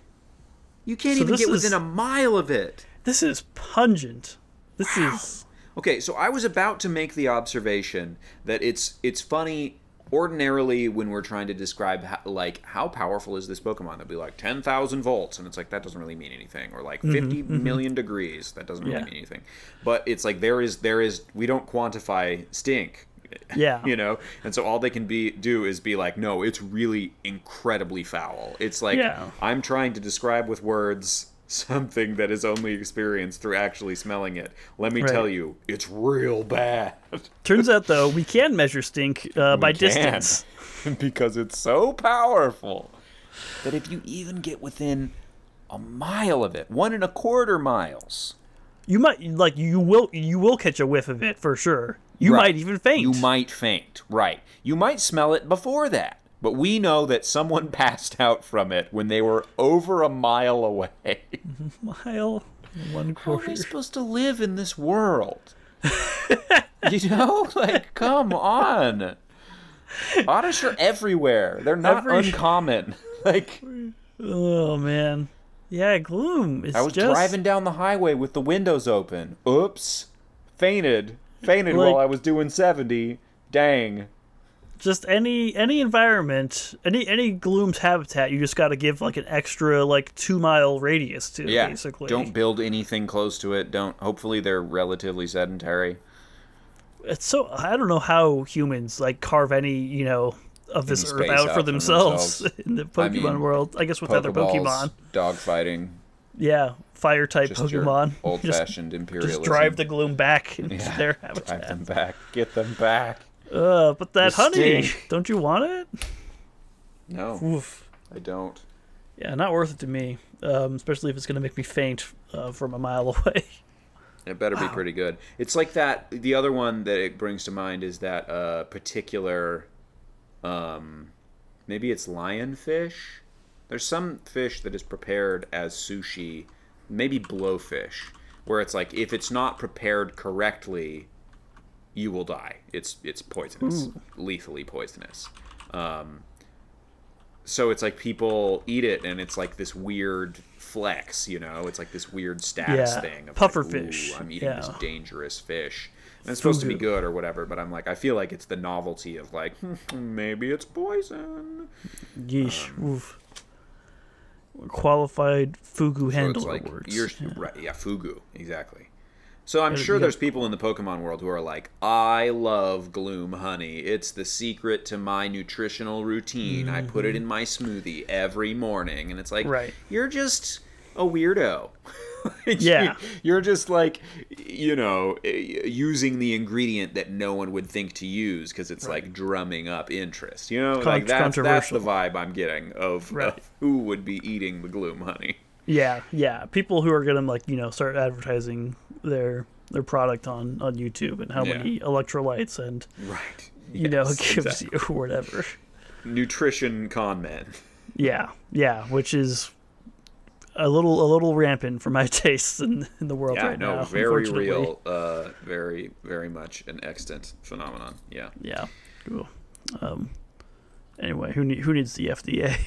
Speaker 2: You can't
Speaker 1: So
Speaker 2: even
Speaker 1: this
Speaker 2: get
Speaker 1: is-
Speaker 2: within a mile of it.
Speaker 1: This is pungent. This is
Speaker 2: Okay, so I was about to make the observation that it's it's funny ordinarily when we're trying to describe how, like how powerful is this Pokemon, they'll be like ten thousand volts, and it's like that doesn't really mean anything, or like mm-hmm, 50 mm-hmm. million degrees, that doesn't really
Speaker 1: Yeah.
Speaker 2: mean anything. But it's like there is there is we don't quantify stink. [laughs]
Speaker 1: Yeah.
Speaker 2: you know, and so all they can be do is be like, no, it's really incredibly foul. It's like
Speaker 1: Yeah.
Speaker 2: I'm trying to describe with words something that is only experienced through actually smelling it. Let me
Speaker 1: Right.
Speaker 2: tell you, it's real bad. [laughs]
Speaker 1: turns out though we can measure stink uh, by
Speaker 2: can.
Speaker 1: distance. [laughs]
Speaker 2: because it's so powerful that if you even get within a mile of it, one and a quarter miles,
Speaker 1: You might like you will you will catch a whiff of it for sure. You
Speaker 2: Right.
Speaker 1: might even faint.
Speaker 2: you might faint. Right. You might smell it before that. But we know that someone [laughs] passed out from it when they were over a mile away. [laughs]
Speaker 1: mile one quarter.
Speaker 2: How are they supposed to live in this world? you know, [laughs] like, come on. Oddish are everywhere. They're not
Speaker 1: Every-
Speaker 2: uncommon. Like,
Speaker 1: Oh man. Yeah, gloom. It's
Speaker 2: I was
Speaker 1: just
Speaker 2: driving down the highway with the windows open. Oops. Fainted. Fainted
Speaker 1: Like-
Speaker 2: while I was doing 70. Dang.
Speaker 1: Just any any environment, any any gloom's habitat. You just got to give like an extra like two mile radius to.
Speaker 2: Yeah.
Speaker 1: basically.
Speaker 2: Don't build anything close to it. Don't. Hopefully, they're relatively sedentary.
Speaker 1: It's so I don't know how humans like carve any you know of this earth out,
Speaker 2: out
Speaker 1: for themselves,
Speaker 2: themselves. [laughs]
Speaker 1: in the Pokemon
Speaker 2: mean,
Speaker 1: world. I guess with other Pokemon.
Speaker 2: dog fighting,
Speaker 1: Yeah, fire type
Speaker 2: just
Speaker 1: Pokemon. [laughs]
Speaker 2: old fashioned imperialism.
Speaker 1: just drive the gloom back [laughs] into
Speaker 2: Yeah,
Speaker 1: their
Speaker 2: drive them back. Get them back.
Speaker 1: Uh, but that
Speaker 2: The
Speaker 1: honey, don't you want it?
Speaker 2: No,
Speaker 1: Oof.
Speaker 2: I don't.
Speaker 1: Yeah, not worth it to me. Um, especially if it's gonna make me faint uh, from a mile [laughs] away.
Speaker 2: It better be pretty good. It's like that. The other one that it brings to mind is that uh, particular, um, maybe it's lionfish. There's some fish that is prepared as sushi, maybe blowfish, where it's like if it's not prepared correctly, you will die. It's it's poisonous, lethally poisonous. Um, so it's like people eat it and it's like this weird flex, you know? It's like this weird status
Speaker 1: Yeah,
Speaker 2: thing of
Speaker 1: puffer
Speaker 2: like,
Speaker 1: fish,
Speaker 2: I'm eating this dangerous fish. And it's supposed to be good or whatever, but I'm like I feel like it's the novelty of like [laughs] maybe it's poison.
Speaker 1: Yeesh. Oof. Qualified fugu
Speaker 2: So
Speaker 1: handler
Speaker 2: it's like
Speaker 1: words.
Speaker 2: you're right, yeah, fugu, exactly. So I'm sure there's people in the Pokemon world who are like, I love Gloom Honey. It's the secret to my nutritional routine. I put it in my smoothie every morning, and it's like,
Speaker 1: Mm-hmm. Right.
Speaker 2: you're just a weirdo. [laughs]
Speaker 1: Yeah.
Speaker 2: you're just like, you know, eh, using the ingredient that no one would think to use because it's like drumming up interest. You know,
Speaker 1: Con-
Speaker 2: like that's that's the vibe I'm getting of,
Speaker 1: Right.
Speaker 2: of who would be eating the Gloom Honey.
Speaker 1: Yeah, yeah. People who are gonna like you know start advertising their their product on on YouTube and how
Speaker 2: Yeah.
Speaker 1: many electrolytes and
Speaker 2: Right.
Speaker 1: you know
Speaker 2: Yes,
Speaker 1: gives
Speaker 2: exactly.
Speaker 1: you [laughs] whatever.
Speaker 2: nutrition con men.
Speaker 1: Yeah, yeah. Which is a little a little rampant for my [laughs] tastes in, in the world
Speaker 2: Yeah,
Speaker 1: right
Speaker 2: no,
Speaker 1: now.
Speaker 2: very real, uh, very, very much an extant phenomenon. Yeah.
Speaker 1: Yeah. Cool. Um. Anyway, who need, who needs the FDA? [laughs]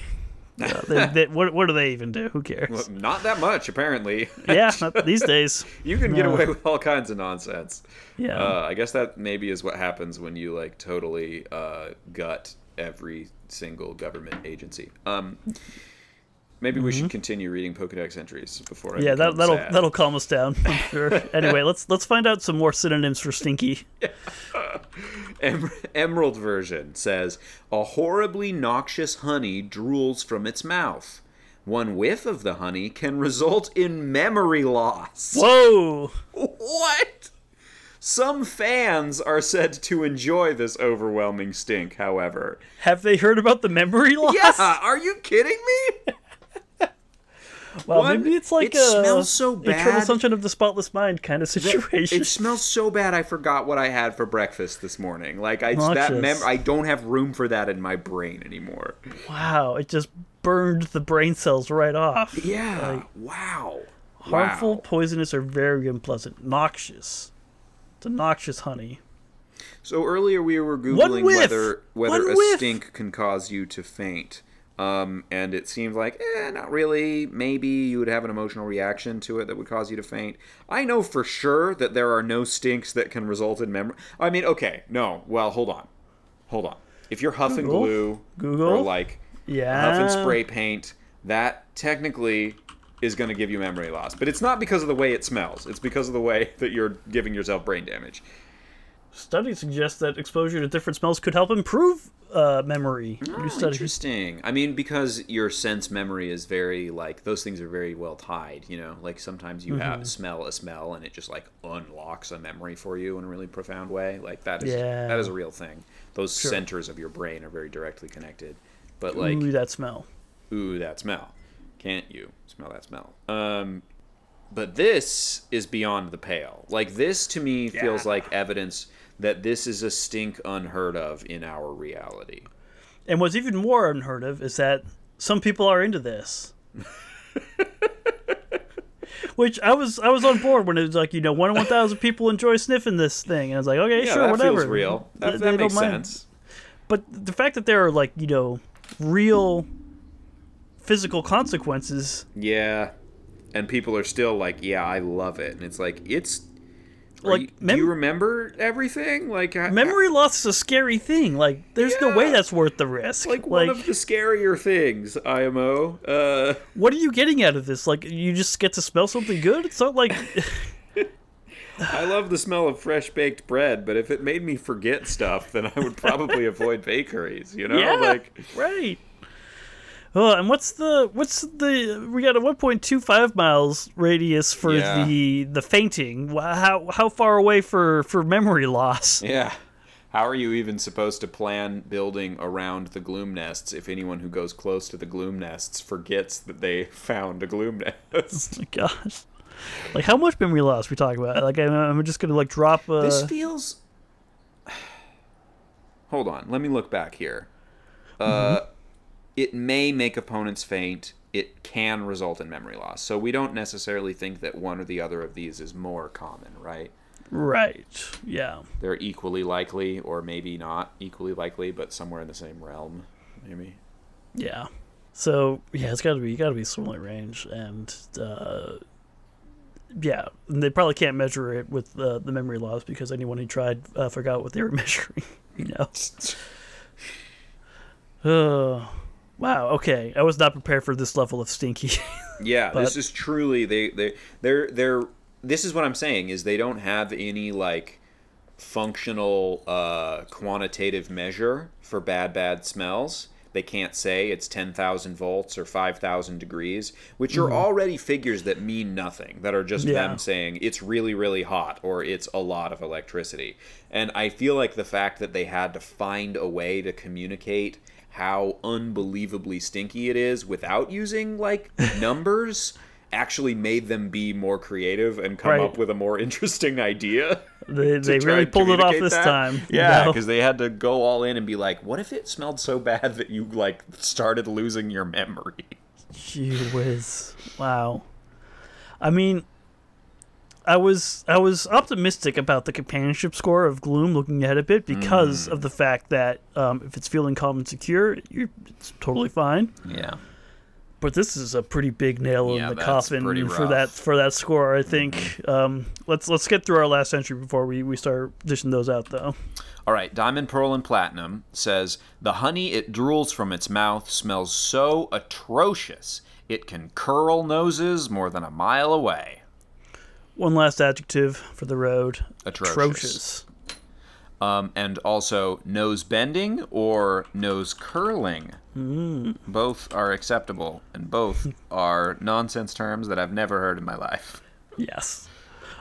Speaker 1: [laughs] They, they, what what do they even do? Who cares?
Speaker 2: Well, not that much, apparently. [laughs]
Speaker 1: yeah, these [laughs] days.
Speaker 2: you can get away with all kinds of nonsense.
Speaker 1: Yeah.
Speaker 2: Uh, I guess that maybe is what happens when you like totally uh, gut every single government agency. Um, maybe we should continue reading Pokedex entries before I
Speaker 1: Mm-hmm. yeah, that, that'll
Speaker 2: sad.
Speaker 1: that'll calm us down. [laughs] I'm sure. anyway, let's let's find out some more synonyms for stinky. [laughs]
Speaker 2: Em- Emerald version says a horribly noxious honey drools from its mouth. one whiff of the honey can result in memory loss.
Speaker 1: Whoa!
Speaker 2: What? Some fans are said to enjoy this overwhelming stink, however.
Speaker 1: Have they heard about the memory loss?
Speaker 2: Yeah, are you kidding me? [laughs]
Speaker 1: Well,
Speaker 2: One,
Speaker 1: maybe it's like
Speaker 2: it
Speaker 1: a
Speaker 2: smells so bad. Eternal.
Speaker 1: Sunshine of the Spotless Mind kind of situation.
Speaker 2: It [laughs] smells so bad. I forgot what I had for breakfast this morning. Like I that mem- I don't have room for that in my brain anymore.
Speaker 1: wow, it just burned the brain cells right off.
Speaker 2: Yeah. wow.
Speaker 1: Harmful,
Speaker 2: Wow.
Speaker 1: poisonous, or very unpleasant. Noxious. It's a noxious honey.
Speaker 2: So earlier we were googling whether whether
Speaker 1: One
Speaker 2: a
Speaker 1: whiff!
Speaker 2: stink can cause you to faint. Um, and it seems like, eh, not really. Maybe you would have an emotional reaction to it that would cause you to faint. I know for sure that there are no stinks that can result in memory. I mean, okay, no. Well, hold on, hold on. If you're huffing
Speaker 1: Google.
Speaker 2: glue
Speaker 1: Google.
Speaker 2: or like
Speaker 1: Yeah.
Speaker 2: huffing spray paint, that technically is going to give you memory loss. But it's not because of the way it smells. It's because of the way [laughs] that you're giving yourself brain damage.
Speaker 1: Studies suggest that exposure to different smells could help improve uh, memory.
Speaker 2: Oh, interesting. I mean, because your sense memory is very like those things are very well tied. You know, like sometimes you
Speaker 1: Mm-hmm.
Speaker 2: have smell a smell and it just like unlocks a memory for you in a really profound way. Like that is
Speaker 1: Yeah.
Speaker 2: that is a real thing. Those centers of your brain are very directly connected. But like,
Speaker 1: Ooh, that smell.
Speaker 2: ooh, that smell. Can't you smell that smell? Um, but this is beyond the pale. Like this to me feels
Speaker 1: Yeah.
Speaker 2: like evidence that this is a stink unheard of in our reality.
Speaker 1: And what's even more unheard of is that some people are into this. [laughs] Which I was I was on board when it was like you know one in one thousand people enjoy sniffing this thing and I was like okay
Speaker 2: Yeah,
Speaker 1: sure
Speaker 2: that
Speaker 1: whatever
Speaker 2: feels real. That,
Speaker 1: They-
Speaker 2: that
Speaker 1: they
Speaker 2: makes sense.
Speaker 1: But the fact that there are like you know real physical consequences
Speaker 2: Yeah, and people are still like, "Yeah, I love it," and it's like, it's
Speaker 1: Like,
Speaker 2: you-
Speaker 1: mem-
Speaker 2: do you remember everything? Like I-
Speaker 1: memory loss is a scary thing like there's no way that's worth the risk
Speaker 2: like one of the scarier things. IMO. Uh,
Speaker 1: what are you getting out of this like you just get to smell something good it's not like [laughs] [laughs]
Speaker 2: I love the smell of fresh baked bread, but if it made me forget stuff, then I would probably [laughs] avoid bakeries. You know,
Speaker 1: yeah
Speaker 2: like
Speaker 1: right Oh, and what's the what's the we got a 1.25 miles radius for
Speaker 2: Yeah.
Speaker 1: the the fainting. How how far away for for memory loss? [laughs]
Speaker 2: yeah. How are you even supposed to plan building around the gloom nests if anyone who goes close to the gloom nests forgets that they [laughs] found a gloom nest? [laughs]
Speaker 1: Oh my gosh, like how much memory loss we talking about? Like I'm, I'm just gonna like drop. Uh,
Speaker 2: This feels. [sighs] Hold on, let me look back here. Uh, it may make opponents faint. It can result in memory loss. So we don't necessarily think that one or the other of these is more common, right?
Speaker 1: right. Yeah.
Speaker 2: They're equally likely, or maybe not equally likely, but somewhere in the same realm, maybe.
Speaker 1: Yeah. So yeah, it's gotta be gotta be similar range, and uh, yeah, and they probably can't measure it with uh, the memory loss because anyone who tried uh, forgot what they were [laughs] measuring. You know. Oh, [laughs] wow. Okay, I was not prepared for this level of stinky. [laughs]
Speaker 2: Yeah, this is truly they they they're they're this is what I'm saying is they don't have any like functional uh quantitative measure for bad bad smells. They can't say it's 10,000 volts or 5,000 degrees, which are already figures that mean nothing, that are just.
Speaker 1: Yeah.
Speaker 2: them saying it's really, really hot or it's a lot of electricity. And I feel like the fact that they had to find a way to communicate how unbelievably stinky it is without using like [laughs] numbers actually made them be more creative and come
Speaker 1: Right.
Speaker 2: up with a more interesting idea.
Speaker 1: they [laughs] they really pulled it off this
Speaker 2: that.
Speaker 1: time.
Speaker 2: Yeah, because they had to go all in and be like, "What if it smelled so bad that you like started losing your memory?"
Speaker 1: Gee whiz! Wow. I mean, I was I was optimistic about the companionship score of Gloom looking ahead a bit because
Speaker 2: Mm.
Speaker 1: of the fact that um, if it's feeling calm and secure, you're, it's totally fine.
Speaker 2: Yeah.
Speaker 1: But this is a pretty big nail
Speaker 2: Yeah,
Speaker 1: in the coffin for that for that score. I think. Um, let's let's get through our last entry before we, we start dishing those out, though.
Speaker 2: All right, Diamond, Pearl, and Platinum says the honey it drools from its mouth smells so atrocious it can curl noses more than a mile away.
Speaker 1: One last adjective for the road:
Speaker 2: Atrocious.
Speaker 1: atrocious.
Speaker 2: Um, and also nose bending or nose curling. Both are acceptable, and both [laughs] are nonsense terms that I've never heard in my life.
Speaker 1: Yes.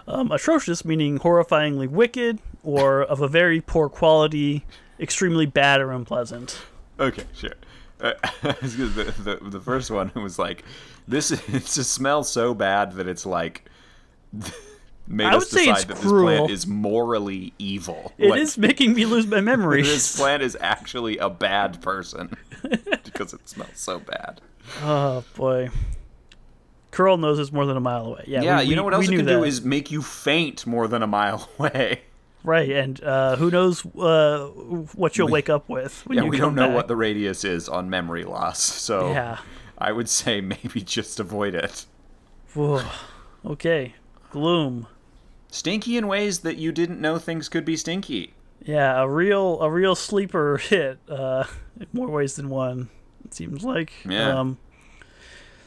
Speaker 1: Um, atrocious meaning horrifyingly wicked or of a very poor quality, extremely bad or unpleasant.
Speaker 2: Okay, sure. Uh, [laughs] the, the, the first one was like, this [laughs] it just smells so bad that it's like [laughs] made
Speaker 1: I
Speaker 2: us
Speaker 1: would say
Speaker 2: decide that
Speaker 1: cruel.
Speaker 2: this plant is morally evil.
Speaker 1: It is
Speaker 2: Like,
Speaker 1: making me lose my [laughs] memories.
Speaker 2: This [laughs] plant is actually a bad person because it smells so bad.
Speaker 1: Oh boy. Curl knows it's more than a mile away. Yeah,
Speaker 2: Yeah,
Speaker 1: we-
Speaker 2: you know what
Speaker 1: we
Speaker 2: else it can do is make you faint more than a mile away.
Speaker 1: right, and uh, who knows uh, what you'll wake up with when
Speaker 2: Yeah,
Speaker 1: you
Speaker 2: we don't know
Speaker 1: back.
Speaker 2: what the radius is on memory loss, so
Speaker 1: Yeah.
Speaker 2: I would say maybe just avoid it.
Speaker 1: Whoa. Okay, gloom.
Speaker 2: Stinky in ways that you didn't know things could be stinky.
Speaker 1: Yeah, a real a real sleeper [laughs] hit. Uh, in more ways than one. It seems like.
Speaker 2: Yeah.
Speaker 1: Um,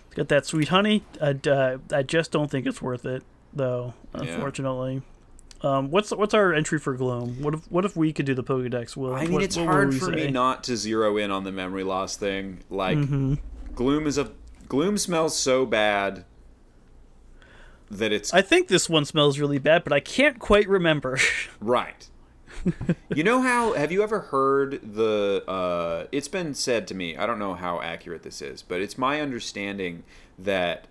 Speaker 1: it's got that sweet honey. I uh, I just don't think it's worth it though. Unfortunately. Um, what's what's our entry for gloom? What if what if we could do the Pokédex? Will
Speaker 2: I mean,
Speaker 1: what,
Speaker 2: it's
Speaker 1: what
Speaker 2: hard for me not to zero in on the memory loss thing. Like,
Speaker 1: Mm-hmm.
Speaker 2: gloom is a gloom smells so bad that it's
Speaker 1: I think this one smells really bad, but I can't quite remember. [laughs]
Speaker 2: right. you know how? Have you ever heard the? Uh, it's been said to me. I don't know how accurate this is, but it's my understanding that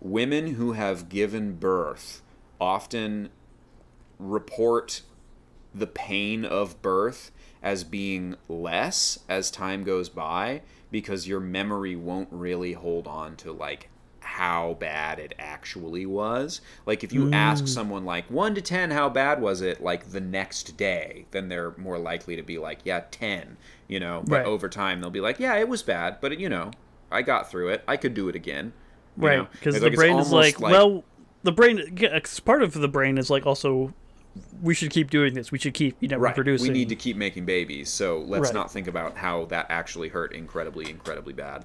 Speaker 2: women who have given birth often report the pain of birth as being less as time goes by because your memory won't really hold on to like how bad it actually was. Like if you ask mm. someone like 1 to 10 how bad was it like the next day, then they're more likely to be like yeah 10, you know, but
Speaker 1: Right.
Speaker 2: over time they'll be like yeah it was bad, but you know, I got through it. I could do it again. you
Speaker 1: right, because the
Speaker 2: like-
Speaker 1: brain is
Speaker 2: almost
Speaker 1: like, well, the brain. part of the brain is like also, we should keep doing this. We should keep you know
Speaker 2: Right.
Speaker 1: reproducing.
Speaker 2: We need to keep making babies, so let's
Speaker 1: Right.
Speaker 2: not think about how that actually hurt incredibly, incredibly bad.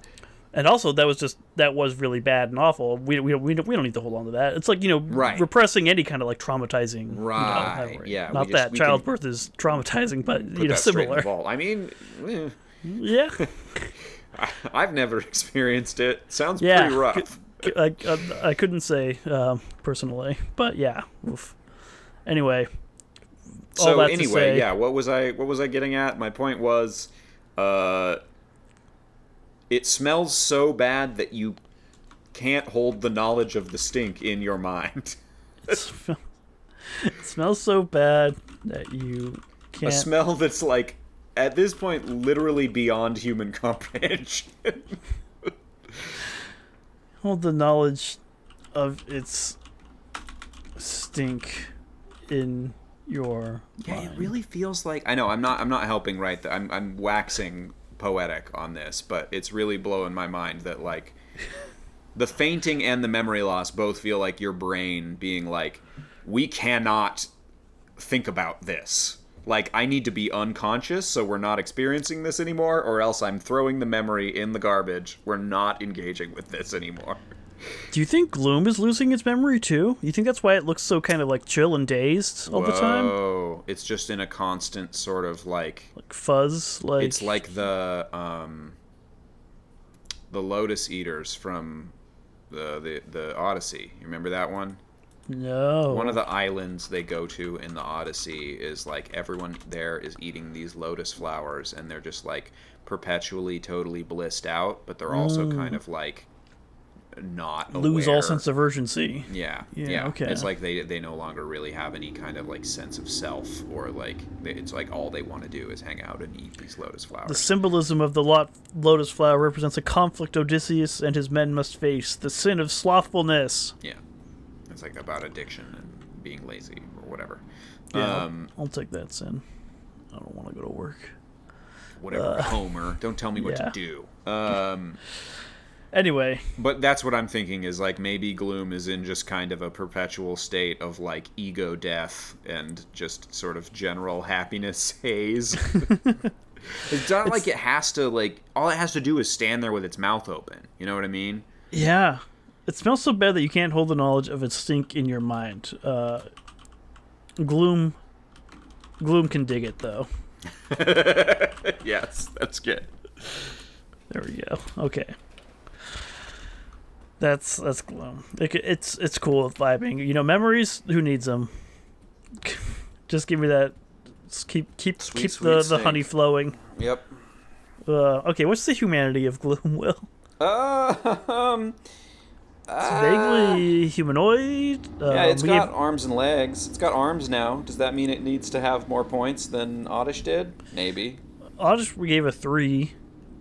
Speaker 1: And also, that was just that was really bad and awful. We we we don't, we don't need to hold on to that. It's like you know,
Speaker 2: Right.
Speaker 1: repressing any kind of like traumatizing. you know,
Speaker 2: Right, yeah,
Speaker 1: Not
Speaker 2: just-
Speaker 1: that childbirth is traumatizing, but you know,
Speaker 2: that straight in the
Speaker 1: similar.
Speaker 2: I mean, eh,
Speaker 1: Yeah, [laughs] [laughs]
Speaker 2: I've never [laughs] experienced it. Sounds
Speaker 1: yeah.
Speaker 2: pretty rough.
Speaker 1: I, I, I couldn't say um, personally, but yeah. Oof. Anyway,
Speaker 2: So anyway,
Speaker 1: say-
Speaker 2: yeah, what was I what was I getting at? My point was uh it smells so bad that you can't hold the knowledge of the stink in your mind. [laughs]
Speaker 1: it, smell- it smells so bad that you can't.
Speaker 2: A smell that's like at this point literally beyond human [laughs] comprehension.
Speaker 1: hold the knowledge of its stink in your
Speaker 2: Yeah,
Speaker 1: mind.
Speaker 2: it really feels like I know I'm not I'm not helping right. th- I'm I'm waxing poetic on this, but it's really blowing my mind that like the fainting and the memory loss both feel like your brain being like we cannot think about this. Like I need to be unconscious so we're not experiencing this anymore or else I'm throwing the memory in the garbage. We're not engaging with this anymore.
Speaker 1: Do you think Gloom is losing its memory too? You think that's why it looks so kind of like chill and dazed all the time?
Speaker 2: Oh, it's just in a constant sort of like
Speaker 1: Like fuzz, like
Speaker 2: It's like the um, the Lotus Eaters from the, the the Odyssey. You remember that one?
Speaker 1: no.
Speaker 2: One of the islands they go to in the Odyssey is like everyone there is eating these lotus flowers, and they're just like perpetually totally blissed out, but they're also kind of like not
Speaker 1: lose all sense of urgency.
Speaker 2: Yeah,
Speaker 1: Yeah,
Speaker 2: yeah.
Speaker 1: okay.
Speaker 2: It's like they they no longer really have any kind of like sense of self, or like they, it's like all they want to do is hang out and eat these lotus flowers.
Speaker 1: The symbolism of the lot lotus flower represents a conflict Odysseus and his men must face, the sin of slothfulness.
Speaker 2: Yeah. It's like about addiction and being lazy or whatever.
Speaker 1: Yeah,
Speaker 2: Um,
Speaker 1: I'll take that sin. I don't want to go to work.
Speaker 2: whatever. Homer. Don't tell me what
Speaker 1: Uh, yeah.
Speaker 2: to do. Um,
Speaker 1: Anyway,
Speaker 2: but that's what I'm thinking is like maybe Gloom is in just kind of a perpetual state of like ego death and just sort of general happiness [laughs] haze. [laughs] it's not like it has to like all it has to do is stand there with its mouth open. You know what I mean?
Speaker 1: yeah, it smells so bad that you can't hold the knowledge of its stink in your mind. Uh, gloom Gloom can dig it though. [laughs]
Speaker 2: yes, that's good.
Speaker 1: There we go. Okay. That's that's Gloom. It, it's it's cool with vibing. You know, memories. Who needs them? [laughs] Just give me that. just keep keep
Speaker 2: Sweet,
Speaker 1: keep
Speaker 2: sweet
Speaker 1: the, the honey flowing.
Speaker 2: Yep.
Speaker 1: Uh, okay, what's the humanity of Gloom? [laughs] Will
Speaker 2: Uh, um,
Speaker 1: it's vaguely humanoid. Uh,
Speaker 2: yeah, it's got
Speaker 1: gave-
Speaker 2: arms and legs. It's got arms now. Does that mean it needs to have more points than Oddish did? Maybe.
Speaker 1: I'll just we gave a three.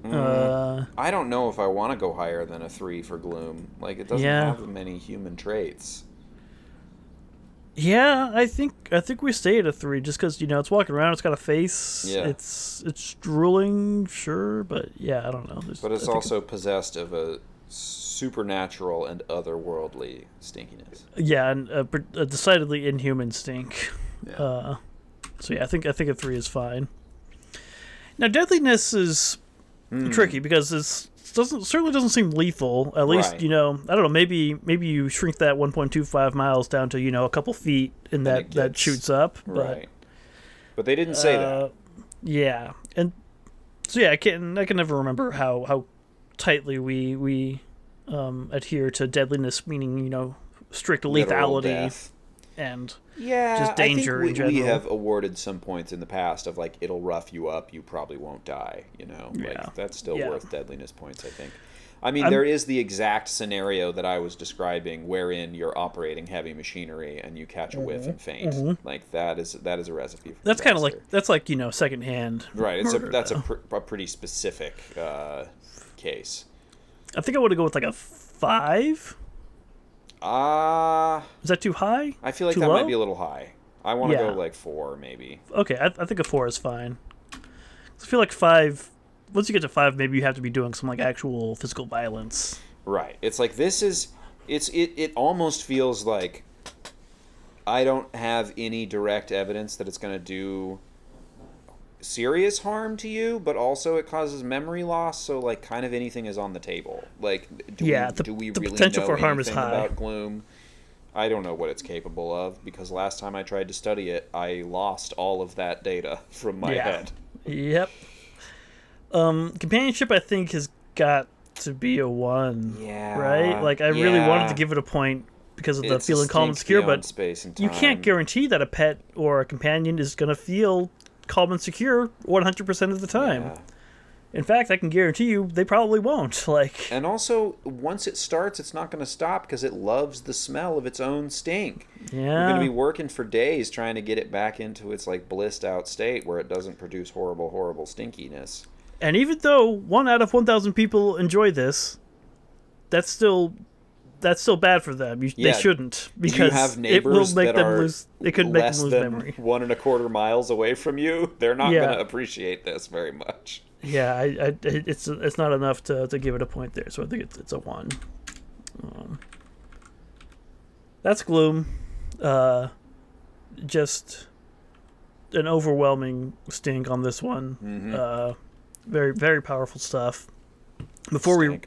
Speaker 2: Mm.
Speaker 1: Uh,
Speaker 2: I don't know if I want to go higher than a three for Gloom. Like it doesn't
Speaker 1: Yeah.
Speaker 2: have many human traits.
Speaker 1: yeah, I think I think we stay at a three just because you know it's walking around. It's got a face.
Speaker 2: Yeah.
Speaker 1: It's it's drooling, sure, but yeah, I don't know. There's,
Speaker 2: But it's
Speaker 1: think
Speaker 2: also possessed of a supernatural and otherworldly stinkiness.
Speaker 1: yeah, and a, a decidedly inhuman stink.
Speaker 2: Yeah.
Speaker 1: Uh, so yeah, I think I think a three is fine. Now deadliness is
Speaker 2: Hmm.
Speaker 1: tricky because it's doesn't certainly doesn't seem lethal. At least
Speaker 2: Right.
Speaker 1: you know I don't know. Maybe maybe you shrink that 1.25 miles down to you know a couple feet, and that
Speaker 2: it
Speaker 1: that shoots up. But,
Speaker 2: right. But they didn't say
Speaker 1: uh,
Speaker 2: that.
Speaker 1: Yeah, and so yeah, I can I can never remember how how tightly we we um, adhere to deadliness, meaning you know strict
Speaker 2: Literal
Speaker 1: lethality
Speaker 2: death.
Speaker 1: and
Speaker 2: Yeah,
Speaker 1: just danger
Speaker 2: I think we, we
Speaker 1: general.
Speaker 2: have awarded some points in the past of like it'll rough you up, you probably won't die. You know,
Speaker 1: Yeah.
Speaker 2: like that's still
Speaker 1: Yeah.
Speaker 2: worth deadliness points. I think. I mean,
Speaker 1: I'm-
Speaker 2: there is the exact scenario that I was describing, wherein you're operating heavy machinery and you catch a whiff and faint. Like that is that is a recipe. For
Speaker 1: Mm-hmm. that's kind of like that's like you know secondhand.
Speaker 2: right. It's a that's a, pr- a pretty specific uh, case.
Speaker 1: I think I want to go with like a five.
Speaker 2: Ah,
Speaker 1: Is that too high?
Speaker 2: I feel like
Speaker 1: Too
Speaker 2: that
Speaker 1: low?
Speaker 2: might be a little high. I want to
Speaker 1: Yeah.
Speaker 2: go like four, maybe.
Speaker 1: Okay, I, I think a four is fine. I feel like five. Once you get to five, maybe you have to be doing some like actual physical violence.
Speaker 2: Right. It's like this is it's it it almost feels like I don't have any direct evidence that it's going to do serious harm to you, but also it causes memory loss, so like kind of anything is on the table. Like do
Speaker 1: Yeah,
Speaker 2: we,
Speaker 1: the-
Speaker 2: do we
Speaker 1: the
Speaker 2: really
Speaker 1: potential
Speaker 2: know
Speaker 1: for harm is high.
Speaker 2: about gloom? I don't know what it's capable of because last time I tried to study it, I lost all of that data [laughs] from my
Speaker 1: Yeah.
Speaker 2: head.
Speaker 1: Yep. Um, companionship, I think, has got to be a one.
Speaker 2: Yeah,
Speaker 1: Right? Like, I really wanted to give it a point because of the
Speaker 2: It's
Speaker 1: feeling calm and secure, but
Speaker 2: space and
Speaker 1: you can't guarantee that a pet or a companion is going to feel calm and secure 100% of the time.
Speaker 2: Yeah.
Speaker 1: In fact, I can guarantee you they probably won't. [laughs] Like,
Speaker 2: And also, once it starts, it's not going to stop because it loves the smell of its own stink.
Speaker 1: Yeah.
Speaker 2: You're going to be working for days trying to get it back into its like blissed out state where it doesn't produce horrible, horrible stinkiness.
Speaker 1: And even though one out of 1,000 people enjoy this, that's still that's still bad for them. You,
Speaker 2: Yeah.
Speaker 1: They shouldn't because it will make them lose. It could make them lose
Speaker 2: than
Speaker 1: memory.
Speaker 2: one and a quarter miles away from you? [laughs] They're not
Speaker 1: Yeah.
Speaker 2: going to appreciate this very much.
Speaker 1: Yeah, I, I, it's it's not enough to, to give it a point there, so I think it's, it's a one. Um, that's gloom. Uh, just an overwhelming stink on this one.
Speaker 2: Mhm.
Speaker 1: Uh, very very powerful stuff. Before we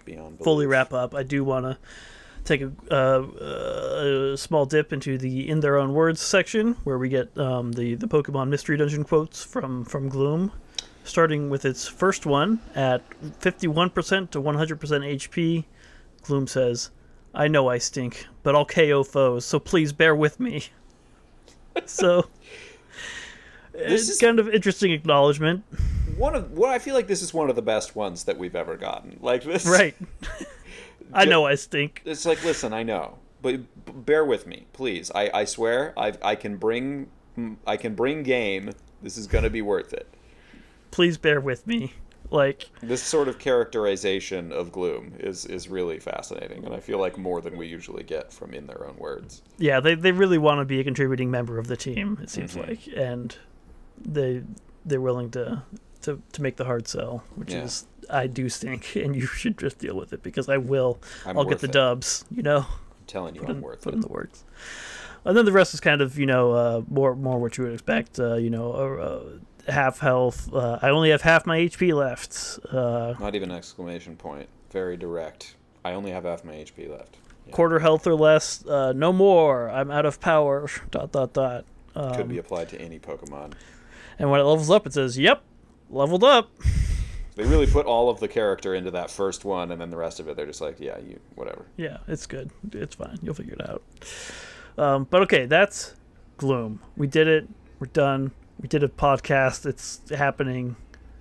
Speaker 1: fully wrap up, I do want to take a, uh, a small dip into the in their own words section where we get um, the the Pokemon Mystery Dungeon quotes from from Gloom, starting with its first one at 51% to 100% HP. Gloom says, "I know I stink, but I'll KO foes, so please bear with me." [laughs] so.
Speaker 2: This
Speaker 1: it's
Speaker 2: is-
Speaker 1: kind of interesting acknowledgement,
Speaker 2: One of well, I feel like this is one of the best ones that we've ever gotten. Like this,
Speaker 1: right? [laughs] I know I stink.
Speaker 2: It's like, listen, I know, but bear with me, please. I, I swear, I I can bring I can bring game. This is gonna be worth it.
Speaker 1: Please bear with me. Like,
Speaker 2: This sort of characterization of gloom is is really fascinating, and I feel like more than we usually get from in their own words.
Speaker 1: yeah, they, they really want to be a contributing member of the team. It seems
Speaker 2: Mhm.
Speaker 1: like, and they they're willing to to to make the hard sell, which
Speaker 2: Yeah.
Speaker 1: is I do stink, [laughs] and you should just deal with it because I will.
Speaker 2: I'm
Speaker 1: I'll get the
Speaker 2: it.
Speaker 1: dubs. You know,
Speaker 2: I'm telling you,
Speaker 1: put,
Speaker 2: I'm
Speaker 1: in,
Speaker 2: worth
Speaker 1: put
Speaker 2: it.
Speaker 1: in the works. And then the rest is kind of you know uh, more more what you would expect. Uh, you know, uh, uh, half health. Uh, I only have half my HP left. Uh,
Speaker 2: Not even an exclamation point. Very direct. I only have half my HP left. Yeah.
Speaker 1: quarter health or less. Uh, no more. I'm out of power. [laughs] Dot dot dot. Um,
Speaker 2: Could be applied to any Pokemon.
Speaker 1: And when it levels up, it says, "Yep, leveled up." [laughs]
Speaker 2: They really put all of the character into that first one, and then the rest of it, they're just like, yeah, you whatever.
Speaker 1: Yeah, it's good. It's fine. You'll figure it out. Um, but okay, that's Gloom. We did it. We're done. We did a podcast. It's happening,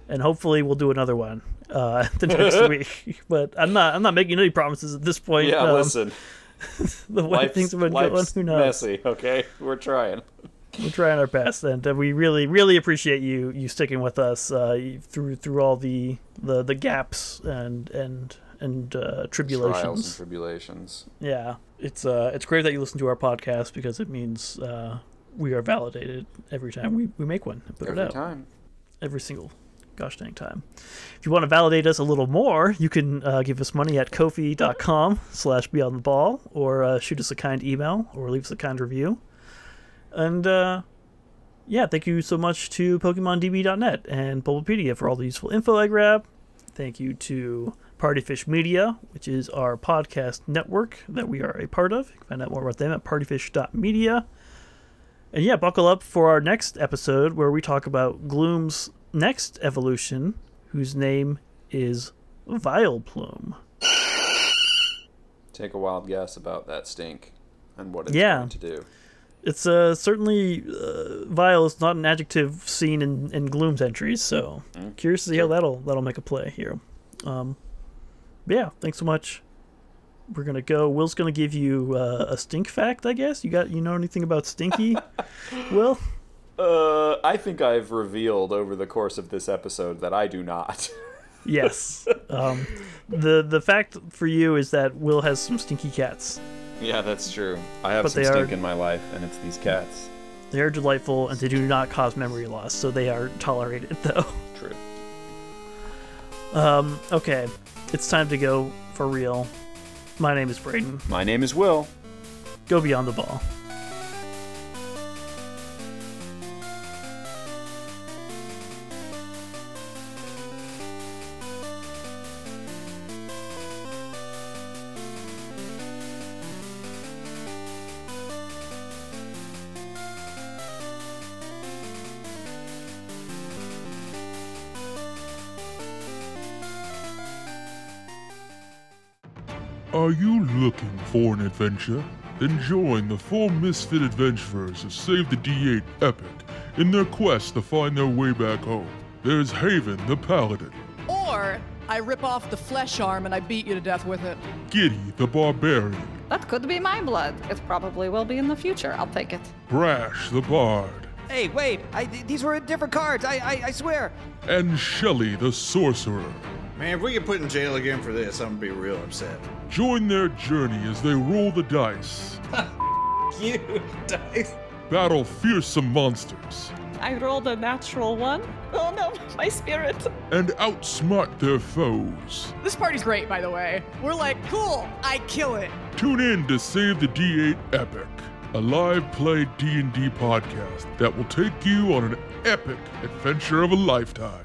Speaker 1: and hopefully we'll do another one uh, [laughs] the next [laughs] week. But I'm not. I'm not making any promises at this point.
Speaker 2: Yeah,
Speaker 1: Um,
Speaker 2: listen, [laughs]
Speaker 1: the way
Speaker 2: life's,
Speaker 1: things have been going, who knows?
Speaker 2: messy. Okay, we're trying.
Speaker 1: We're trying our best, and uh, we really, really appreciate you you sticking with us uh, through through all the, the the gaps and and and uh,
Speaker 2: Trials and
Speaker 1: tribulations.
Speaker 2: tribulations.
Speaker 1: Yeah, it's uh, it's great that you listen to our podcast because it means uh, we are validated every time we, we make one and put
Speaker 2: Every
Speaker 1: it out
Speaker 2: time.
Speaker 1: every single gosh dang time. If you want to validate us a little more, you can uh, give us money at ko-fi.com slash beyond the ball or uh, shoot us a kind email or leave us a kind review. And uh, yeah, thank you so much to PokemonDB.net and Bulbapedia for all the useful info I grab. Thank you to Partyfish Media, which is our podcast network that we are a part of. You can find out more about them at partyfish.media. And yeah, buckle up for our next episode where we talk about Gloom's next evolution, whose name is Vileplume.
Speaker 2: Take a wild guess about that stink and what it's
Speaker 1: Yeah.
Speaker 2: going to do.
Speaker 1: It's uh, certainly uh, vile It's not an adjective seen in, in Gloom's entries, so curious to see how that'll that'll make a play here. Um, yeah, thanks so much. We're gonna go. Will's gonna give you uh, a stink fact, I guess. You got you know anything about Stinky? [laughs] Will?
Speaker 2: Uh, I think I've revealed over the course of this episode that I do not.
Speaker 1: Yes. [laughs] Um, the the fact for you is that Will has some stinky cats.
Speaker 2: Yeah, that's true. I have
Speaker 1: But
Speaker 2: some stink
Speaker 1: are-
Speaker 2: in my life, and it's these cats.
Speaker 1: They are delightful and they do not cause memory loss, so they are tolerated [laughs] though.
Speaker 2: True.
Speaker 1: Um, okay, it's time to go for real. My name is Braden.
Speaker 2: My name is Will.
Speaker 1: Go beyond the ball.
Speaker 3: Are you looking for an adventure? Then join the four misfit adventurers of Save the D8 Epic in their quest to find their way back home. There's Haven the Paladin,
Speaker 4: Or I rip off the flesh arm and I beat you to death with it.
Speaker 3: Giddy the Barbarian,
Speaker 5: That could be my blood. It probably will be in the future. I'll take it.
Speaker 3: Brash the Bard,
Speaker 6: Hey, wait! I, th- these were different cards. I, I, I swear.
Speaker 3: and Shelly the Sorcerer.
Speaker 7: Man, if we get put in jail again for this, I'm gonna be real upset.
Speaker 3: Join their journey as they roll the dice, [laughs]
Speaker 7: You dice.
Speaker 3: battle fearsome monsters,
Speaker 5: I rolled a natural one. Oh no, [laughs] my spirit.
Speaker 3: and outsmart their foes.
Speaker 4: This party's great, by the way. We're like, cool, I kill it.
Speaker 3: Tune in to Save the D8 Epic, a live play D&D podcast that will take you on an epic adventure of a lifetime.